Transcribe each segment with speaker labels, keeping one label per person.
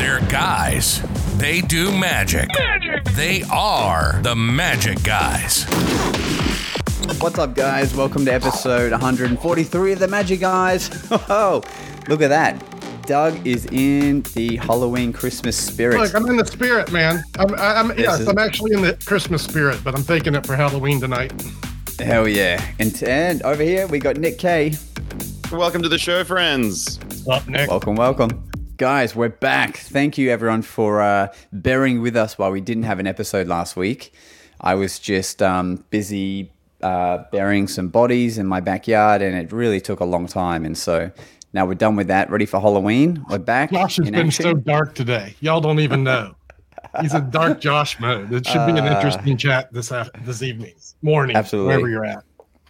Speaker 1: They're guys. They do magic. magic. They are the magic guys.
Speaker 2: What's up, guys? Welcome to episode 143 of the Magic Guys. Oh, look at that. Doug is in the Halloween Christmas spirit.
Speaker 3: Look, I'm in the spirit, man. I'm, I'm yes,
Speaker 2: is-
Speaker 3: I'm actually in the Christmas spirit, but I'm taking it for Halloween tonight.
Speaker 2: Hell yeah. And, and over here, we got Nick Kay.
Speaker 4: Welcome to the show, friends.
Speaker 3: What's up, Nick?
Speaker 2: Welcome, welcome. Guys, we're back. Thank you, everyone, for uh, bearing with us while we didn't have an episode last week. I was just um, busy uh, burying some bodies in my backyard, and it really took a long time. And so now we're done with that, ready for Halloween. We're back.
Speaker 3: Josh has been
Speaker 2: action.
Speaker 3: so dark today. Y'all don't even know. He's in dark Josh mode. It should be an interesting chat this af- this evening, morning,
Speaker 2: Uh, Absolutely.
Speaker 3: wherever you're at.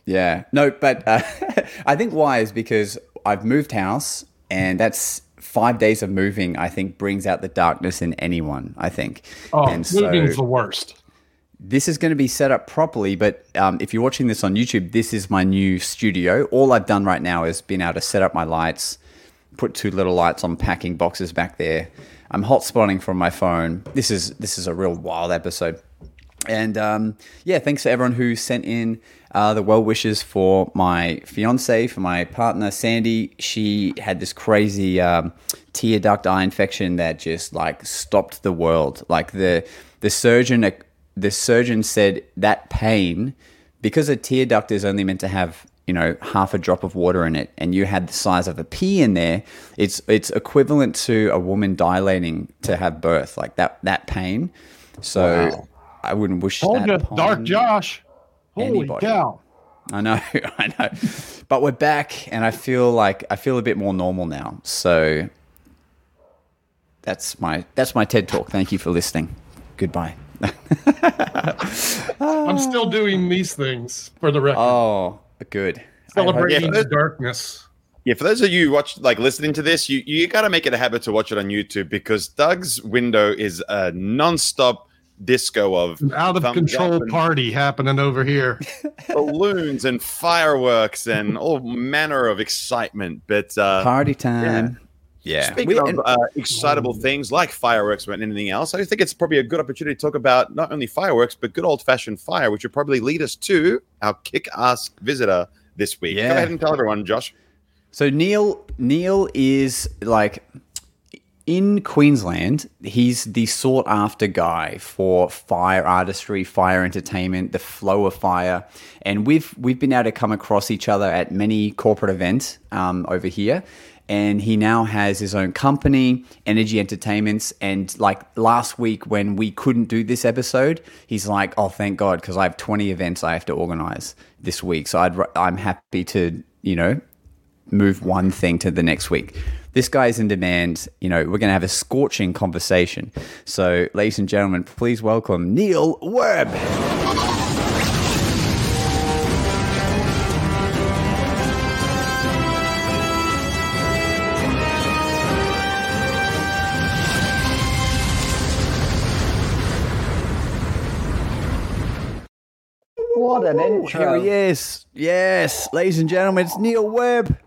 Speaker 2: Yeah. No, but uh, I think why is because I've moved house, and that's five days of moving. I think brings out the darkness in anyone. I think.
Speaker 3: Oh,
Speaker 2: and so
Speaker 3: moving's the worst.
Speaker 2: this is going to be set up properly. But um, if you're watching this on YouTube, this is my new studio. All I've done right now is been able to set up my lights, put two little lights on packing boxes back there. I'm hotspotting from my phone. This is this is a real wild episode. And um, yeah, thanks to everyone who sent in uh, the well wishes for my fiance, for my partner Sandy. She had this crazy um, tear duct eye infection that just like stopped the world. Like the the surgeon, the surgeon said that pain because a tear duct is only meant to have you know half a drop of water in it, and you had the size of a pea in there. It's it's equivalent to a woman dilating to have birth, like that that pain. So.
Speaker 4: Wow.
Speaker 2: I wouldn't wish
Speaker 3: Told
Speaker 2: that
Speaker 3: you,
Speaker 2: upon
Speaker 3: dark Josh. Holy
Speaker 2: anybody.
Speaker 3: cow!
Speaker 2: I know, I know. But we're back, and I feel like I feel a bit more normal now. So that's my that's my TED talk. Thank you for listening. Goodbye.
Speaker 3: I'm still doing these things for the record,
Speaker 2: Oh, good.
Speaker 3: celebrating
Speaker 4: Yeah.
Speaker 3: the darkness.
Speaker 4: Yeah, for those of you watch like listening to this, you you got to make it a habit to watch it on YouTube because Doug's window is a non-stop disco of
Speaker 3: An out of control party happening over here.
Speaker 4: balloons and fireworks and all manner of excitement. But uh,
Speaker 2: Party time. Yeah.
Speaker 4: Speaking
Speaker 2: We-
Speaker 4: of
Speaker 2: and-
Speaker 4: uh, excitable things like fireworks or anything else, I think it's probably a good opportunity to talk about not only fireworks, but good old fashioned fire, which would probably lead us to our kick ass visitor this week.
Speaker 2: Yeah.
Speaker 4: Go ahead and tell everyone, Josh.
Speaker 2: So Neal Neal is like in Queensland, he's the sought after guy for fire artistry, fire entertainment, the flow of fire, and we've we've been able to come across each other at many corporate events um, over here. And he now has his own company, Energy Entertainments. And like last week, when we couldn't do this episode, he's like, "Oh, thank God, because I have 20 events I have to organize this week. So I'd, I'm happy to, you know, move one thing to the next week. This guy's in demand. You know, we're going to have a scorching conversation. So, ladies and gentlemen, please welcome Neal Webb.
Speaker 5: What an intro.
Speaker 2: Here he is. Yes, ladies and gentlemen, it's Neal Webb.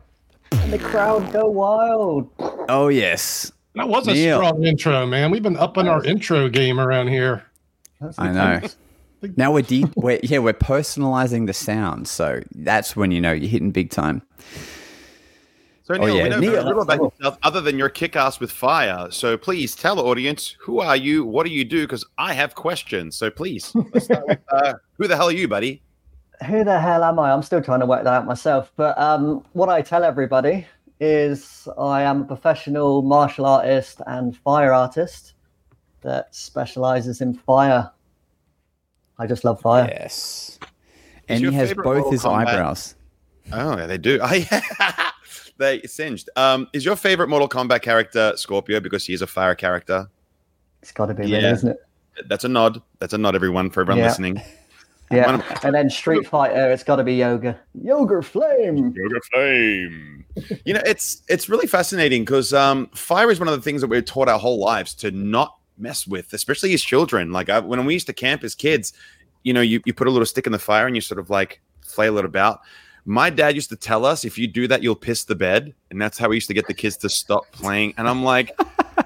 Speaker 5: And the crowd go wild.
Speaker 2: Oh, yes.
Speaker 3: That was a
Speaker 2: Neal.
Speaker 3: strong intro, man. We've been upping our intro game around here.
Speaker 2: I know. Now we're deep. We're, yeah, we're personalizing the sound. So that's when you know you're hitting big time.
Speaker 4: So,
Speaker 2: Oh,
Speaker 4: Neal,
Speaker 2: yeah,
Speaker 4: we know
Speaker 2: Neal.
Speaker 4: very little about yourself other than your kick ass with fire. So, please tell the audience who are you? What do you do? Because I have questions. So, please, let's start with uh, who the hell are you, buddy?
Speaker 5: Who the hell am I? I'm still trying to work that out myself. But um, what I tell everybody is I am a professional martial artist and fire artist that specializes in fire. I just love fire.
Speaker 2: Yes. And he has both
Speaker 4: Mortal
Speaker 2: his
Speaker 4: Kombat-
Speaker 2: eyebrows.
Speaker 4: Oh, yeah, they do. they singed. Um, is your favorite Mortal Kombat character Scorpion because he is a fire character?
Speaker 5: It's got to be
Speaker 4: Yeah.
Speaker 5: really, isn't it?
Speaker 4: That's a nod. That's a nod, everyone, for everyone
Speaker 5: Yeah.
Speaker 4: listening.
Speaker 5: Yeah. And then Street Fighter, it's got to be Yoga. Yoga Flame.
Speaker 4: Yoga Flame. you know, it's it's really fascinating because um, fire is one of the things that we're taught our whole lives to not mess with, especially as children. Like I, when we used to camp as kids, you know, you, you put a little stick in the fire and you sort of like flail it about. My dad used to tell us if you do that, you'll piss the bed, and that's how we used to get the kids to stop playing. And I'm like,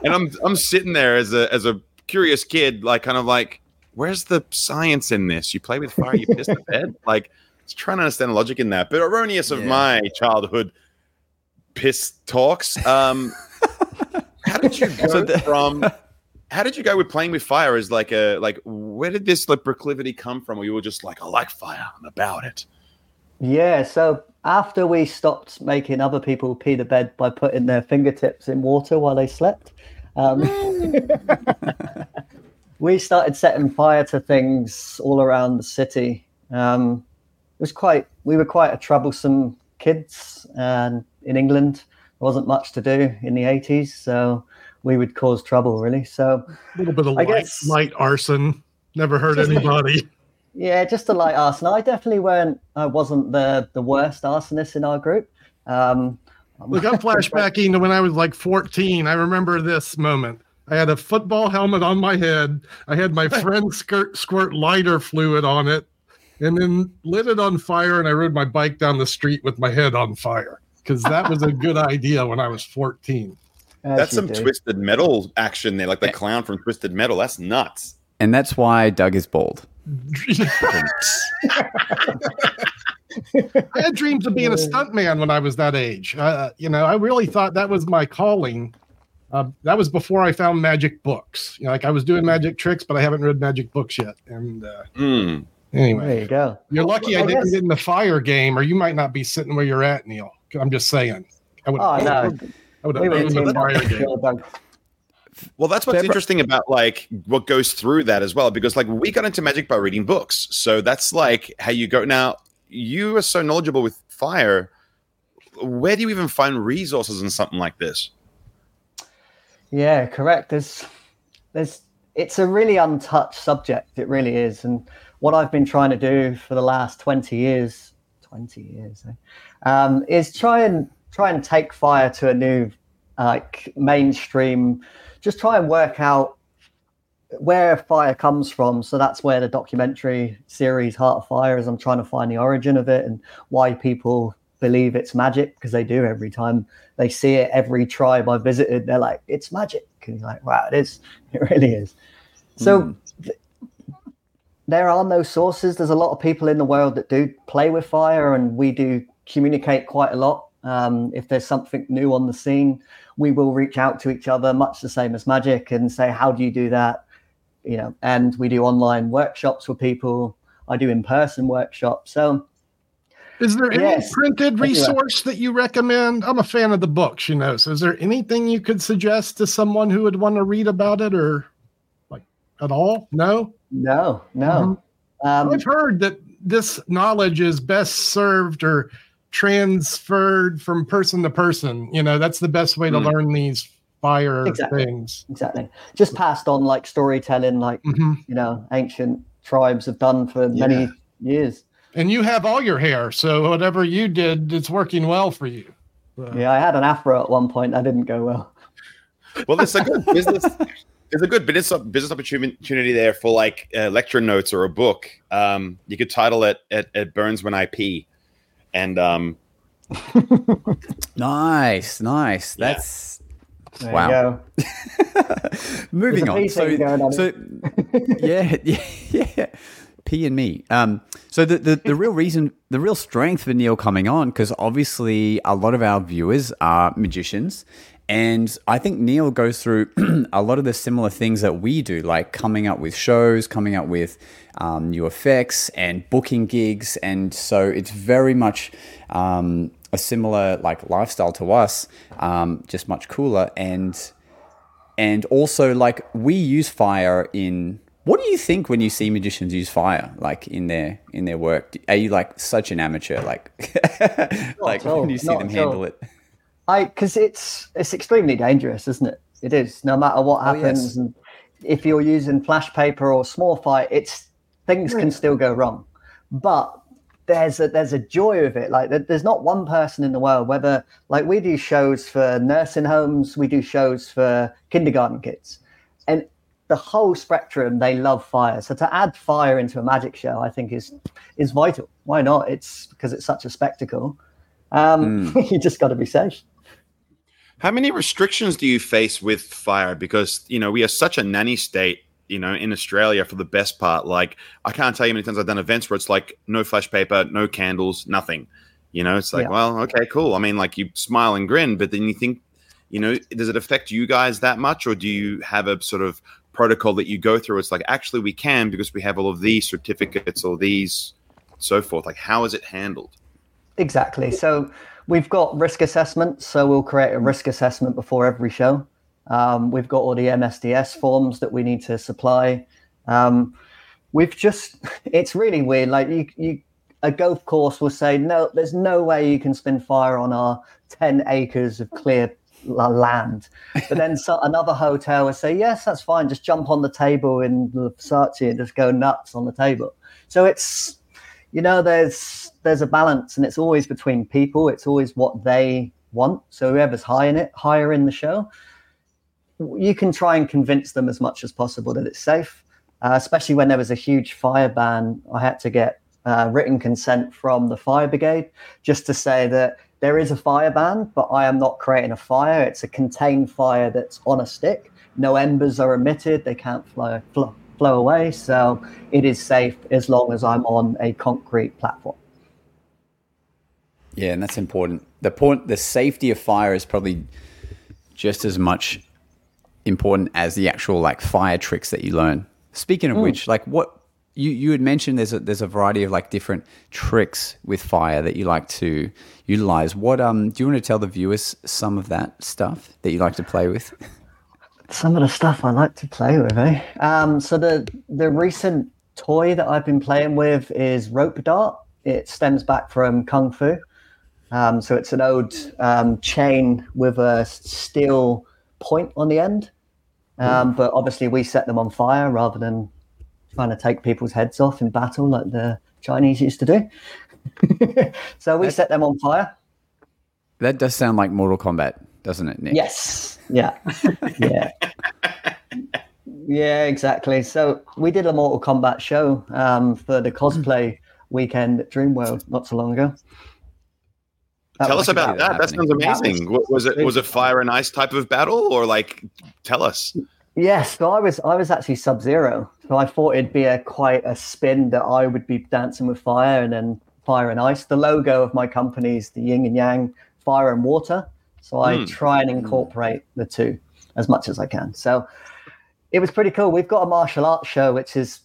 Speaker 4: and I'm I'm sitting there as a as a curious kid, like kind of like, where's the science in this? You play with fire, you piss the bed. Like, trying to understand the logic in that. But erroneous of
Speaker 2: Yeah.
Speaker 4: my childhood piss talks. Um, how did you go
Speaker 2: So the-
Speaker 4: from? How did you go with playing with fire? As like a like, where did this like proclivity come from? Where you were just like, I like fire, I'm about it.
Speaker 5: Yeah, so after we stopped making other people pee the bed by putting their fingertips in water while they slept, um, we started setting fire to things all around the city. Um, it was quite, we were quite a troublesome kids, and in England, there wasn't much to do in the 80s, so we would cause trouble really. So
Speaker 3: A little bit of
Speaker 5: I
Speaker 3: light,
Speaker 5: guess-
Speaker 3: light arson. Never hurt anybody.
Speaker 5: Yeah, just a light arson. I definitely weren't. I wasn't the the worst arsonist in our group. Um,
Speaker 3: Look, I'm flashbacking to when I was like 14. I remember this moment. I had a football helmet on my head. I had my friend skirt squirt lighter fluid on it, and then lit it on fire. And I rode my bike down the street with my head on fire because that was a good idea when I was 14.
Speaker 5: as
Speaker 4: That's some
Speaker 5: do.
Speaker 4: twisted metal action there, like the clown from Twisted Metal. That's nuts.
Speaker 2: And that's why Doug is bald.
Speaker 3: I had dreams of being a stuntman when I was that age. Uh, you know, I really thought that was my calling. Uh, that was before I found magic books. You know, like I was doing magic tricks, but I haven't read magic books yet. And uh,
Speaker 4: Mm.
Speaker 3: anyway,
Speaker 5: There you go.
Speaker 3: you're lucky I
Speaker 5: I
Speaker 3: didn't get in the fire game, or you might not be sitting where you're at, Neal. I'm just saying. I would.
Speaker 5: Oh no,
Speaker 3: I would
Speaker 5: we
Speaker 3: have
Speaker 5: were
Speaker 3: been in the fire game.
Speaker 4: Well, that's what's
Speaker 2: Debra-
Speaker 4: interesting about like what goes through that as well, because like we got into magic by reading books, so that's like how you go. Now you are so knowledgeable with fire. Where do you even find resources in something like this?
Speaker 5: Yeah, correct. There's, there's, it's a really untouched subject. It really is. And what I've been trying to do for the last 20 years, 20 years, eh, um, is try and try and take fire to a new, like mainstream, just try and work out where fire comes from. So that's where the documentary series Heart of Fire is. I'm trying to find the origin of it and why people believe it's magic because they do every time they see it. Every tribe I visited, they're like, "It's magic," and you're like, "Wow, it is. It really is." So th- there are no sources. There's a lot of people in the world that do play with fire, and we do communicate quite a lot. Um, if there's something new on the scene, we will reach out to each other, much the same as magic, and say, "How do you do that?" You know, and we do online workshops with people. I do in-person workshops. So
Speaker 3: Is there any printed resource that you recommend? I'm a fan of the books, you know. So, is there anything you could suggest to someone who would want to read about it, or like at all? No.
Speaker 5: no, no. Um,
Speaker 3: I've heard that this knowledge is best served or transferred from person to person. You know, that's the best way to
Speaker 4: Hmm.
Speaker 3: learn these fire
Speaker 5: Exactly.
Speaker 3: things.
Speaker 5: exactly. Just passed on like storytelling, like
Speaker 3: Mhm.
Speaker 5: you know, ancient tribes have done for many years.
Speaker 3: And you have all your hair, so whatever you did, it's working well for you.
Speaker 5: Yeah, I had an afro at one point. That didn't go well.
Speaker 4: Well, there's a good business. There's a good business business opportunity there for like uh, lecture notes or a book. Um, you could title it "It, it Burns When I Pee," and um,
Speaker 2: Nice, nice.
Speaker 4: Yeah.
Speaker 2: That's
Speaker 5: There
Speaker 2: Wow.
Speaker 5: you go.
Speaker 2: moving on. So,
Speaker 5: going on.
Speaker 2: so yeah, yeah, yeah. P and me. Um, so the, the the real reason, the real strength for Neal coming on, because obviously a lot of our viewers are magicians, and I think Neal goes through a lot of the similar things that we do, like coming up with shows, coming up with um, new effects, and booking gigs, and so it's very much. Um, a similar like lifestyle to us, um, just much cooler, and and also like we use fire in what do you think when you see magicians use fire like in their in their work are you like such an amateur like like when you see
Speaker 5: not
Speaker 2: them handle it
Speaker 5: I because it's it's extremely dangerous, isn't it? It is. No matter what
Speaker 2: Oh, yes.
Speaker 5: happens, and if you're using flash paper or small fire, it's things can still go wrong. But there's a there's a joy of it. Like there's not one person in the world. Whether like we do shows for nursing homes, we do shows for kindergarten kids, and the whole spectrum they love fire. So to add fire into a magic show, I think is is vital. Why not? It's because it's such a spectacle. Um, you just got to be safe.
Speaker 4: How many restrictions do you face with fire? Because you know we are such a nanny state, you know, in Australia for the best part. Like I can't tell you how many times I've done events where it's like no flash paper, no candles, nothing. You know, it's like,
Speaker 5: Yeah.
Speaker 4: well, okay, cool. I mean, like you smile and grin, but then you think, you know, does it affect you guys that much, or do you have a sort of protocol that you go through? It's like actually we can because we have all of these certificates or these so forth. Like how is it handled?
Speaker 5: Exactly. So we've got risk assessments. So we'll create a risk assessment before every show. Um, we've got all the MSDS forms that we need to supply. Um, we've just, it's really weird. Like you, you, a golf course will say, no, there's no way you can spin fire on our 10 acres of clear land. But then so, another hotel will say, yes, that's fine. Just jump on the table in the Versace and just go nuts on the table. So it's, you know, there's there's a balance, and it's always between people. It's always what they want. So whoever's high in it, higher in the show, you can try and convince them as much as possible that it's safe. Uh, especially when there was a huge fire ban, I had to get uh, written consent from the fire brigade just to say that there is a fire ban, but I am not creating a fire. It's a contained fire that's on a stick. No embers are emitted. They can't flow, flow, flow away. So it is safe as long as I'm on a concrete platform.
Speaker 2: Yeah, and that's important. The point, the safety of fire is probably just as much important as the actual like fire tricks that you learn. Speaking of hmm. which, like what you you had mentioned, there's a there's a variety of like different tricks with fire that you like to utilize. What um do you want to tell the viewers some of that stuff that you like to play with?
Speaker 5: some of the stuff I like to play with, eh? Um, so the the recent toy that I've been playing with is rope dart. It stems back from kung fu. Um, so it's an old um, chain with a steel point on the end. Um, but obviously, we set them on fire rather than trying to take people's heads off in battle like the Chinese used to do. so we set them on fire.
Speaker 2: That does sound like Mortal Kombat, doesn't it, Nick?
Speaker 5: Yes. Yeah. yeah. Yeah, exactly. So we did a Mortal Kombat show um, for the cosplay weekend at Dreamworld not so long ago. That
Speaker 4: tell us about
Speaker 2: that
Speaker 4: that. That sounds
Speaker 2: happening.
Speaker 4: amazing. Wa- was it was it fire and ice type of battle, or like tell us?
Speaker 5: Yes, so I was I was actually Sub Zero. So I thought it'd be a quite a spin that I would be dancing with fire and then fire and ice. The logo of my company is the yin and yang, fire and water. So I
Speaker 4: Hmm.
Speaker 5: try and incorporate the two as much as I can. So it was pretty cool. We've got a martial arts show which is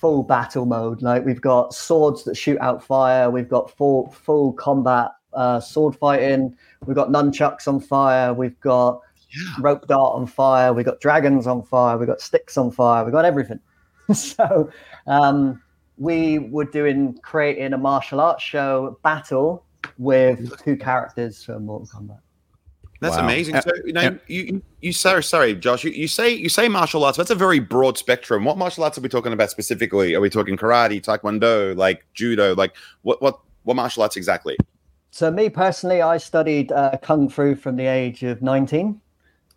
Speaker 5: full battle mode. Like we've got swords that shoot out fire. We've got full full combat uh, sword fighting. We've got nunchucks on fire. We've got rope dart on fire. We've got dragons on fire. We've got sticks on fire. We've got everything. so um, we were doing creating a martial arts show battle with two characters from Mortal Kombat.
Speaker 4: That's
Speaker 2: Wow.
Speaker 4: amazing.
Speaker 2: Uh,
Speaker 4: So you know,
Speaker 2: yeah.
Speaker 4: you you, you say sorry, Josh. You, you say you say martial arts. That's a very broad spectrum. What martial arts are we talking about specifically? Are we talking karate, taekwondo, like judo? Like what what what martial arts exactly?
Speaker 5: So me personally, I studied uh, kung fu from the age of 19.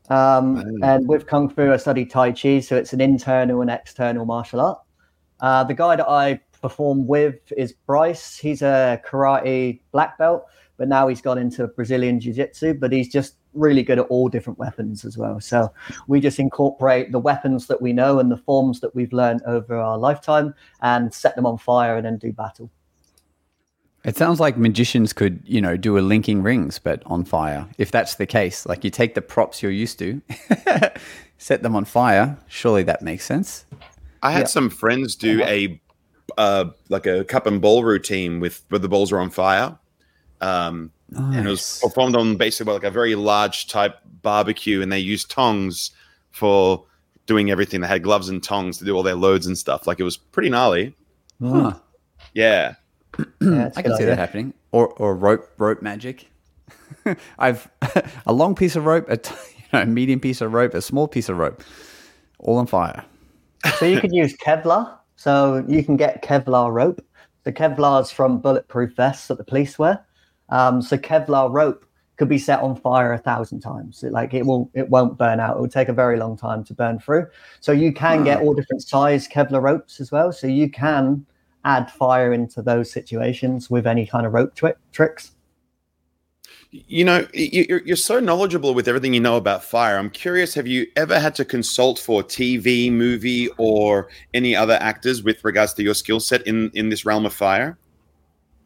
Speaker 5: Um, and with kung fu, I studied Tai Chi, so it's an internal and external martial art. Uh, the guy that I perform with is Bryce. He's a karate black belt, but now he's gone into Brazilian Jiu Jitsu, but he's just really good at all different weapons as well. So we just incorporate the weapons that we know and the forms that we've learned over our lifetime and set them on fire and then do battle.
Speaker 2: It sounds like magicians could, you know, do a linking rings, but on fire. If that's the case, like you take the props you're used to, set them on fire. Surely that makes sense.
Speaker 4: I had
Speaker 5: Yeah.
Speaker 4: some friends do a uh, like a cup and ball routine with where the balls are on fire. Um, and it was performed on basically like a very large type barbecue, and they used tongs for doing everything. They had gloves and tongs to do all their loads and stuff. Like it was pretty gnarly.
Speaker 2: Huh.
Speaker 4: Yeah.
Speaker 5: Yeah,
Speaker 2: I can see
Speaker 5: idea.
Speaker 2: that happening. Or or rope rope magic. I've a long piece of rope, a t- you know, medium piece of rope, a small piece of rope, all on fire.
Speaker 5: So you could use Kevlar. So you can get Kevlar rope. The Kevlar's from bulletproof vests that the police wear. Um, so Kevlar rope could be set on fire a thousand times. It, like it will, it won't burn out. It will take a very long time to burn through. So you can get all different size Kevlar ropes as well. So you can add fire into those situations with any kind of rope tri- tricks.
Speaker 4: You know, you- you're, you're so knowledgeable with everything you know about fire. I'm curious, have you ever had to consult for TV, movie, or any other actors with regards to your skill set in, in this realm of fire?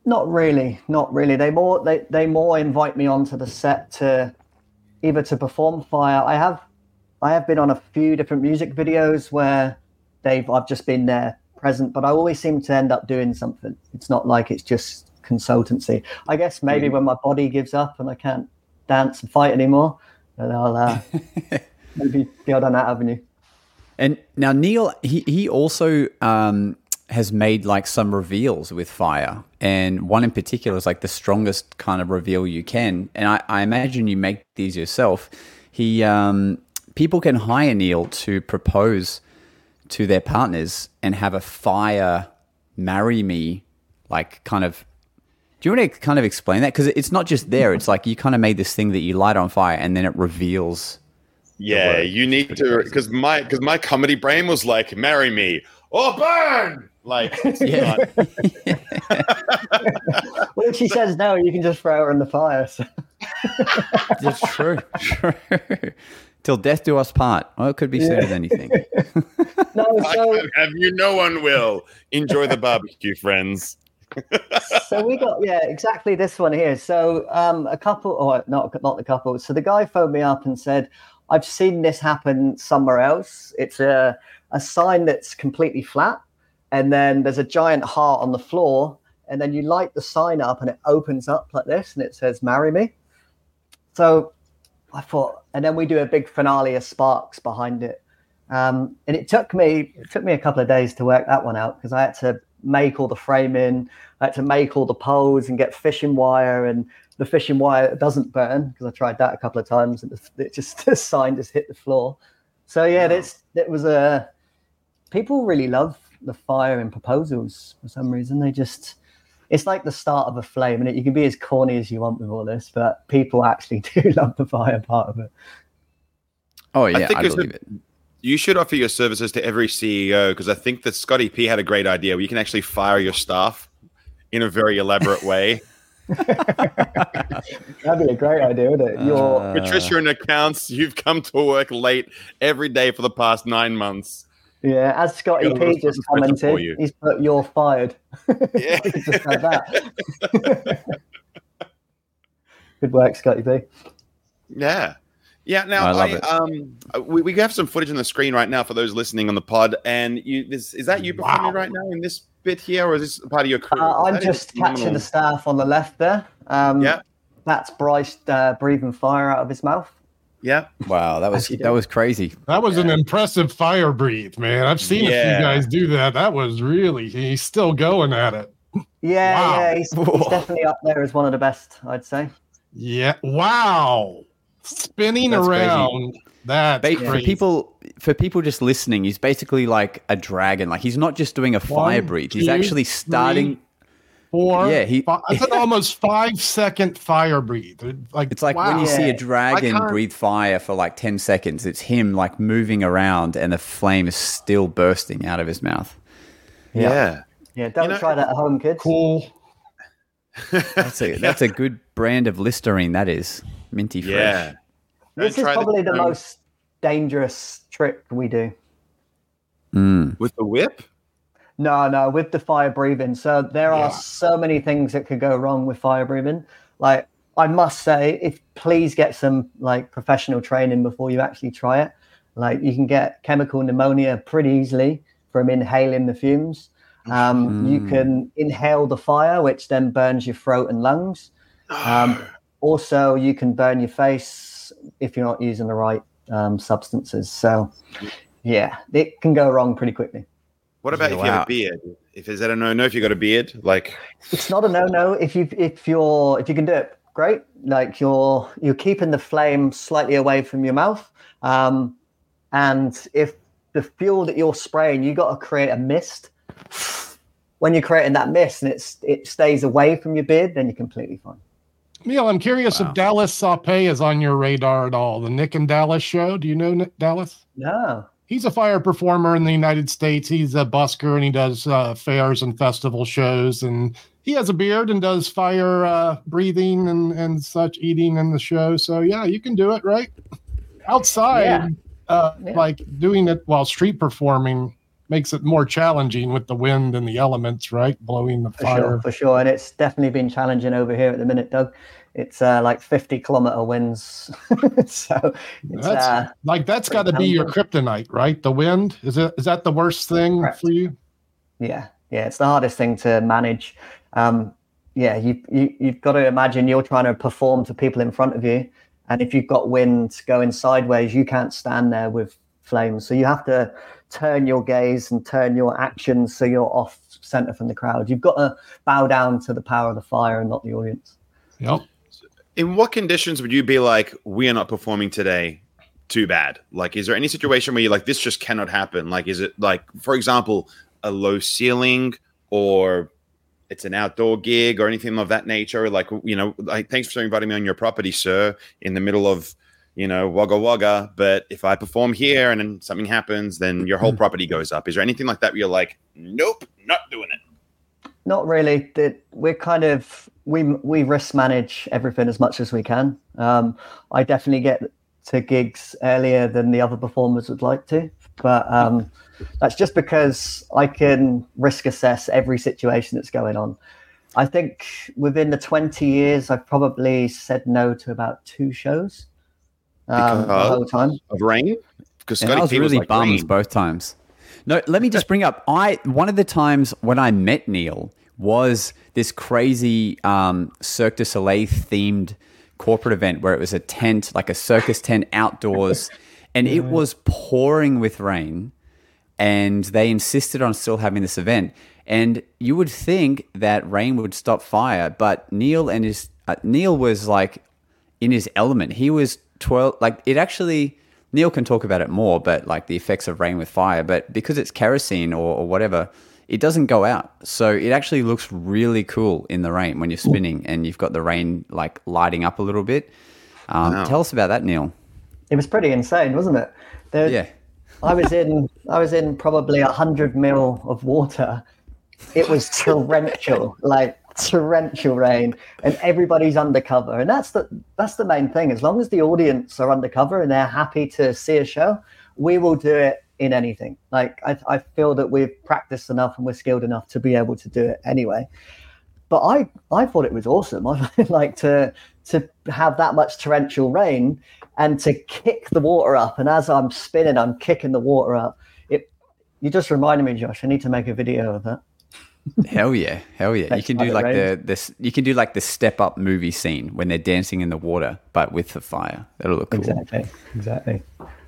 Speaker 5: Not really, not really. They more they, they more invite me onto the set to either to perform fire. I have I have been on a few different music videos where they've I've just been there present, but I always seem to end up doing something. It's not like it's just consultancy. I guess maybe when my body gives up and I can't dance and fight anymore, then I'll uh, maybe go down that avenue.
Speaker 2: And now Neal, he he also um, has made like some reveals with fire, and one in particular is like the strongest kind of reveal you can. And I, I imagine you make these yourself. He um, people can hire Neal to propose to their partners and have a fire marry me like kind of do you want to kind of explain that because it's not just there it's like you kind of made this thing that you light on fire and then it reveals
Speaker 4: Yeah, you need to because my because my comedy brain was like, "Marry me or burn." Like,
Speaker 2: Yeah.
Speaker 4: not-
Speaker 5: Well, if she says no, you can just throw her in the fire. So.
Speaker 2: It's true. true. Till death do us part. Well, it could be said than you think.
Speaker 5: No, so
Speaker 4: have you. No one will enjoy the barbecue, friends.
Speaker 5: so we got yeah exactly this one here so um a couple or not not the couple so the guy phoned me up and said i've seen this happen somewhere else it's a a sign that's completely flat and then there's a giant heart on the floor and then you light the sign up and it opens up like this and it says marry me so i thought and then we do a big finale of sparks behind it um, and it took me it took me a couple of days to work that one out because I had to make all the framing, I had to make all the poles and get fishing wire, and the fishing wire doesn't burn because I tried that a couple of times and it just the sign just hit the floor. So yeah, this it was a people really love the fire in proposals for some reason. They just it's like the start of a flame, and you can be as corny as you want with all this, but people actually do love the fire part of it.
Speaker 2: Oh yeah,
Speaker 4: think
Speaker 2: I,
Speaker 4: it's a-
Speaker 2: believe it.
Speaker 4: You should offer your services to every CEO because I think that Scotty P had a great idea where you can actually fire your staff in a very elaborate way.
Speaker 5: That'd be a great idea, wouldn't it? You're
Speaker 2: Uh,
Speaker 4: Patricia in accounts, you've come to work late every day for the past nine months.
Speaker 5: Yeah, as Scotty
Speaker 4: Yeah,
Speaker 5: P just
Speaker 4: that's better for
Speaker 5: commented,
Speaker 4: you.
Speaker 5: he's put "you're fired."
Speaker 4: Yeah.
Speaker 5: Just have that. Good work, Scotty P.
Speaker 4: Yeah. Yeah. Now,
Speaker 2: I
Speaker 4: I
Speaker 2: love it.
Speaker 4: um, we, we have some footage on the screen right now for those listening on the pod. And you, this, is that you performing
Speaker 3: Wow.
Speaker 4: right now in this bit here, or is this part of your crew?
Speaker 5: Uh, I'm
Speaker 4: That is
Speaker 5: just catching
Speaker 4: phenomenal.
Speaker 5: the staff on the left there. Um,
Speaker 4: Yeah.
Speaker 5: that's Bryce uh, breathing fire out of his mouth.
Speaker 4: Yeah.
Speaker 2: Wow, that was that was crazy.
Speaker 3: That was an impressive fire breathe, man. I've seen a few guys do that. That was really he's still going at it.
Speaker 5: Yeah,
Speaker 3: Wow.
Speaker 5: yeah, he's, he's definitely up there as one of the best, I'd say.
Speaker 3: Yeah. Wow. Spinning
Speaker 2: That's crazy.
Speaker 3: around. That's
Speaker 2: Ba- for people for people just listening, he's basically like a dragon. Like he's not just doing a fire
Speaker 3: One,
Speaker 2: breathe. He's
Speaker 3: two,
Speaker 2: actually starting.
Speaker 3: Four.
Speaker 2: Yeah, he-
Speaker 3: fi- That's an almost five second fire breathe. Like
Speaker 2: It's like
Speaker 3: wow.
Speaker 2: when you see a dragon breathe fire for like ten seconds. It's him like moving around, and the flame is still bursting out of his mouth.
Speaker 4: Yeah.
Speaker 5: Yeah, don't
Speaker 4: know-
Speaker 5: try that at home, kids.
Speaker 3: cool.
Speaker 2: That's a that's a good brand of Listerine. That is minty fresh.
Speaker 4: Yeah.
Speaker 5: This is
Speaker 4: try the-
Speaker 5: probably the
Speaker 4: um,
Speaker 5: most dangerous trick we do.
Speaker 2: Mm.
Speaker 4: With the whip?
Speaker 5: No, no, with the fire breathing. So there are
Speaker 3: Yeah.
Speaker 5: so many things that could go wrong with fire breathing. Like I must say, if please get some like professional training before you actually try it. Like you can get chemical pneumonia pretty easily from inhaling the fumes. Um, You
Speaker 2: Mm.
Speaker 5: can inhale the fire, which then burns your throat and lungs. Um, also, you can burn your face if you're not using the right um, substances. So, yeah, it can go wrong pretty quickly.
Speaker 4: What about
Speaker 2: Yeah,
Speaker 4: if you have a beard? If is that a no no if you got a beard? Like
Speaker 5: it's not a no-no if you if you're if you can do it great like you're you're keeping the flame slightly away from your mouth um and if the fuel that you're spraying you got to create a mist when you're creating that mist and it's it stays away from your beard then you're completely fine
Speaker 3: Neal, I'm curious
Speaker 2: Wow.
Speaker 3: if Dallas Sape is on your radar at all. The Nick and Dallas show. Do you know Nick Dallas?
Speaker 5: no
Speaker 3: he's a fire performer in the United States. He's a busker and he does uh, fairs and festival shows. And he has a beard and does fire uh, breathing and, and such eating in the show. So, yeah, you can do it, right? Outside,
Speaker 5: Yeah.
Speaker 3: Uh,
Speaker 5: Yeah.
Speaker 3: like doing it while street performing makes it more challenging with the wind and the elements, right? Blowing the
Speaker 5: For
Speaker 3: fire.
Speaker 5: sure, for sure. And it's definitely been challenging over here at the minute, Doug. It's uh, like 50 kilometer winds. so it's,
Speaker 3: That's
Speaker 5: uh,
Speaker 3: like that's got to be your kryptonite, right? The wind is it? Is that the worst thing
Speaker 5: Correct.
Speaker 3: for you?
Speaker 5: yeah, yeah, it's the hardest thing to manage. Um, yeah, you, you, you've got to imagine you're trying to perform to people in front of you. And if you've got wind going sideways, you can't stand there with flames. So you have to turn your gaze and turn your actions so you're off center from the crowd. You've got to bow down to the power of the fire and not the audience.
Speaker 3: Yep.
Speaker 4: In what conditions would you be like, we are not performing today? Too bad. Like, is there any situation where you're like, this just cannot happen? Like, is it like, for example, a low ceiling or it's an outdoor gig or anything of that nature? Like, you know, like, thanks for inviting me on your property, sir, in the middle of, you know, Wagga Wagga. But if I perform here and then something happens, then your whole mm. property goes up. Is there anything like that where you're like, nope, not doing it?
Speaker 5: Not really. The- We're kind of we we risk manage everything as much as we can. Um, I definitely get to gigs earlier than the other performers would like to, but um, that's just because I can risk assess every situation that's going on. I think within the twenty years, I've probably said no to about two shows um, the whole time.
Speaker 4: Of rain? Because
Speaker 2: And
Speaker 4: Scotty
Speaker 2: I was
Speaker 4: P
Speaker 2: really
Speaker 4: like,
Speaker 2: bummed
Speaker 4: rain.
Speaker 2: both times. No, let me just bring up. I one of the times when I met Neal was this crazy um, Cirque du Soleil themed corporate event where it was a tent, like a circus tent outdoors, and it was pouring with rain. And they insisted on still having this event. And you would think that rain would stop fire, but Neal and his uh, Neal was like in his element. He was 12, like it actually, Neal can talk about it more, but like the effects of rain with fire, but because it's kerosene or, or whatever, it doesn't go out. So it actually looks really cool in the rain when you're spinning and you've got the rain like lighting up a little bit. Um,
Speaker 4: Wow.
Speaker 2: Tell us about that, Neal.
Speaker 5: It was pretty insane, wasn't it? There,
Speaker 2: Yeah.
Speaker 5: I was in I was in probably a hundred mil of water. It was torrential, like torrential rain, and everybody's undercover. And that's the that's the main thing. As long as the audience are undercover and they're happy to see a show, we will do it in anything. Like I, I feel that we've practiced enough and we're skilled enough to be able to do it anyway. But I I thought it was awesome. I like to to have that much torrential rain and to kick the water up. And as I'm spinning, I'm kicking the water up. It you just reminded me, Josh. I need to make a video of that.
Speaker 2: Hell yeah, hell yeah! You can do
Speaker 5: it
Speaker 2: like the this. You can do like the step up movie scene when they're dancing in the water, but with the fire. That'll look cool.
Speaker 5: Exactly. Exactly.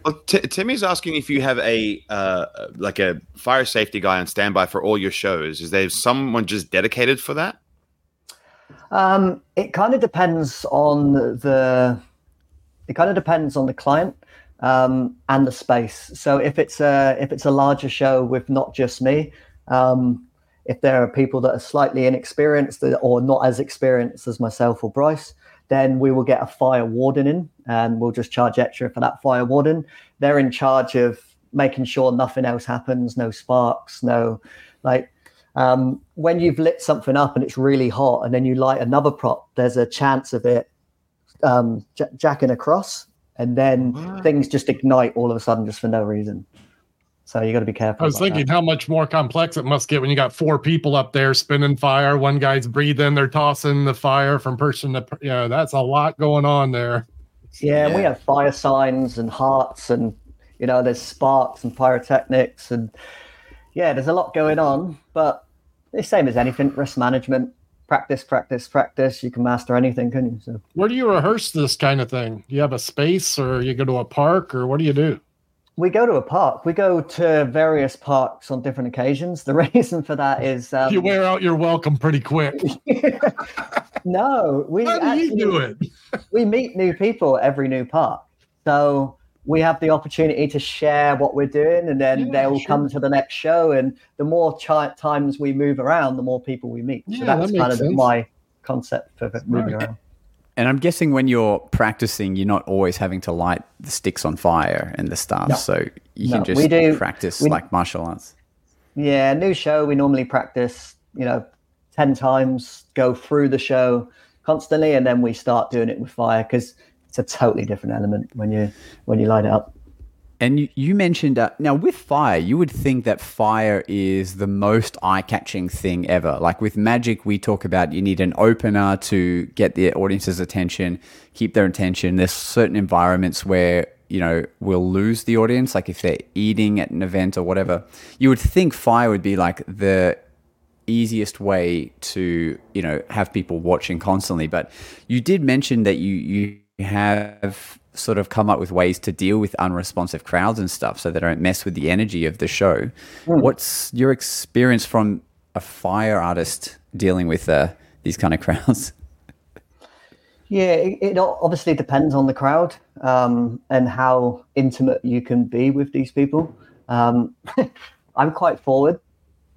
Speaker 4: Well, T- Timmy's asking if you have a uh, like a fire safety guy on standby for all your shows. Is there someone just dedicated for that?
Speaker 5: Um, it kind of depends on the. It kind of depends on the client um, and the space. So if it's a if it's a larger show with not just me, um, if there are people that are slightly inexperienced or not as experienced as myself or Bryce, then we will get a fire warden in, and we'll just charge extra for that fire warden. They're in charge of making sure nothing else happens, no sparks, no like um, when you've lit something up and it's really hot and then you light another prop, there's a chance of it um, j- jacking across and then things just ignite all of a sudden just for no reason. So you got to be careful.
Speaker 3: I was
Speaker 5: about that.
Speaker 3: thinking how much more complex it must get when you got four people up there spinning fire. One guy's breathing, they're tossing the fire from person to, per- you know, that's a lot going on there.
Speaker 5: Yeah, and we have fire signs and hearts, and you know, there's sparks and pyrotechnics, and yeah, there's a lot going on. But the same as anything, risk management. Practice, practice, practice. You can master anything, can you? So
Speaker 3: Where do you rehearse this kind of thing? Do you have a space or you go to a park or what do you do?
Speaker 5: We go to a park. We go to various parks on different occasions. The reason for that is um,
Speaker 3: you wear out your welcome pretty quick.
Speaker 5: no, we
Speaker 3: How do you
Speaker 5: actually
Speaker 3: do it?
Speaker 5: we meet new people every new park. So we have the opportunity to share what we're doing, and then
Speaker 3: Yeah,
Speaker 5: they'll
Speaker 3: sure.
Speaker 5: come to the next show. And the more chi- times we move around, the more people we meet.
Speaker 3: Yeah,
Speaker 5: so
Speaker 3: that
Speaker 5: that's
Speaker 3: makes
Speaker 5: kind of
Speaker 3: sense.
Speaker 5: my concept for moving
Speaker 3: Right.
Speaker 5: around.
Speaker 2: And I'm guessing when you're practicing, you're not always having to light the sticks on fire and the stuff.
Speaker 5: No.
Speaker 2: So you
Speaker 5: No,
Speaker 2: can just
Speaker 5: we do-
Speaker 2: practice
Speaker 5: we-
Speaker 2: like martial arts.
Speaker 5: Yeah, new show. We normally practice, you know, 10 times, go through the show constantly, and then we start doing it with fire because it's a totally different element when you when you light it up.
Speaker 2: And you, you mentioned uh, now with fire, you would think that fire is the most eye-catching thing ever. Like with magic, we talk about you need an opener to get the audience's attention, keep their attention. There's certain environments where you know we'll lose the audience, like if they're eating at an event or whatever. You would think fire would be like the easiest way to you know have people watching constantly but you did mention that you you have sort of come up with ways to deal with unresponsive crowds and stuff so they don't mess with the energy of the show what's your experience from a fire artist dealing with uh, these kind of crowds
Speaker 5: Yeah, it, it obviously depends on the crowd um, and how intimate you can be with these people. Um, I'm quite forward,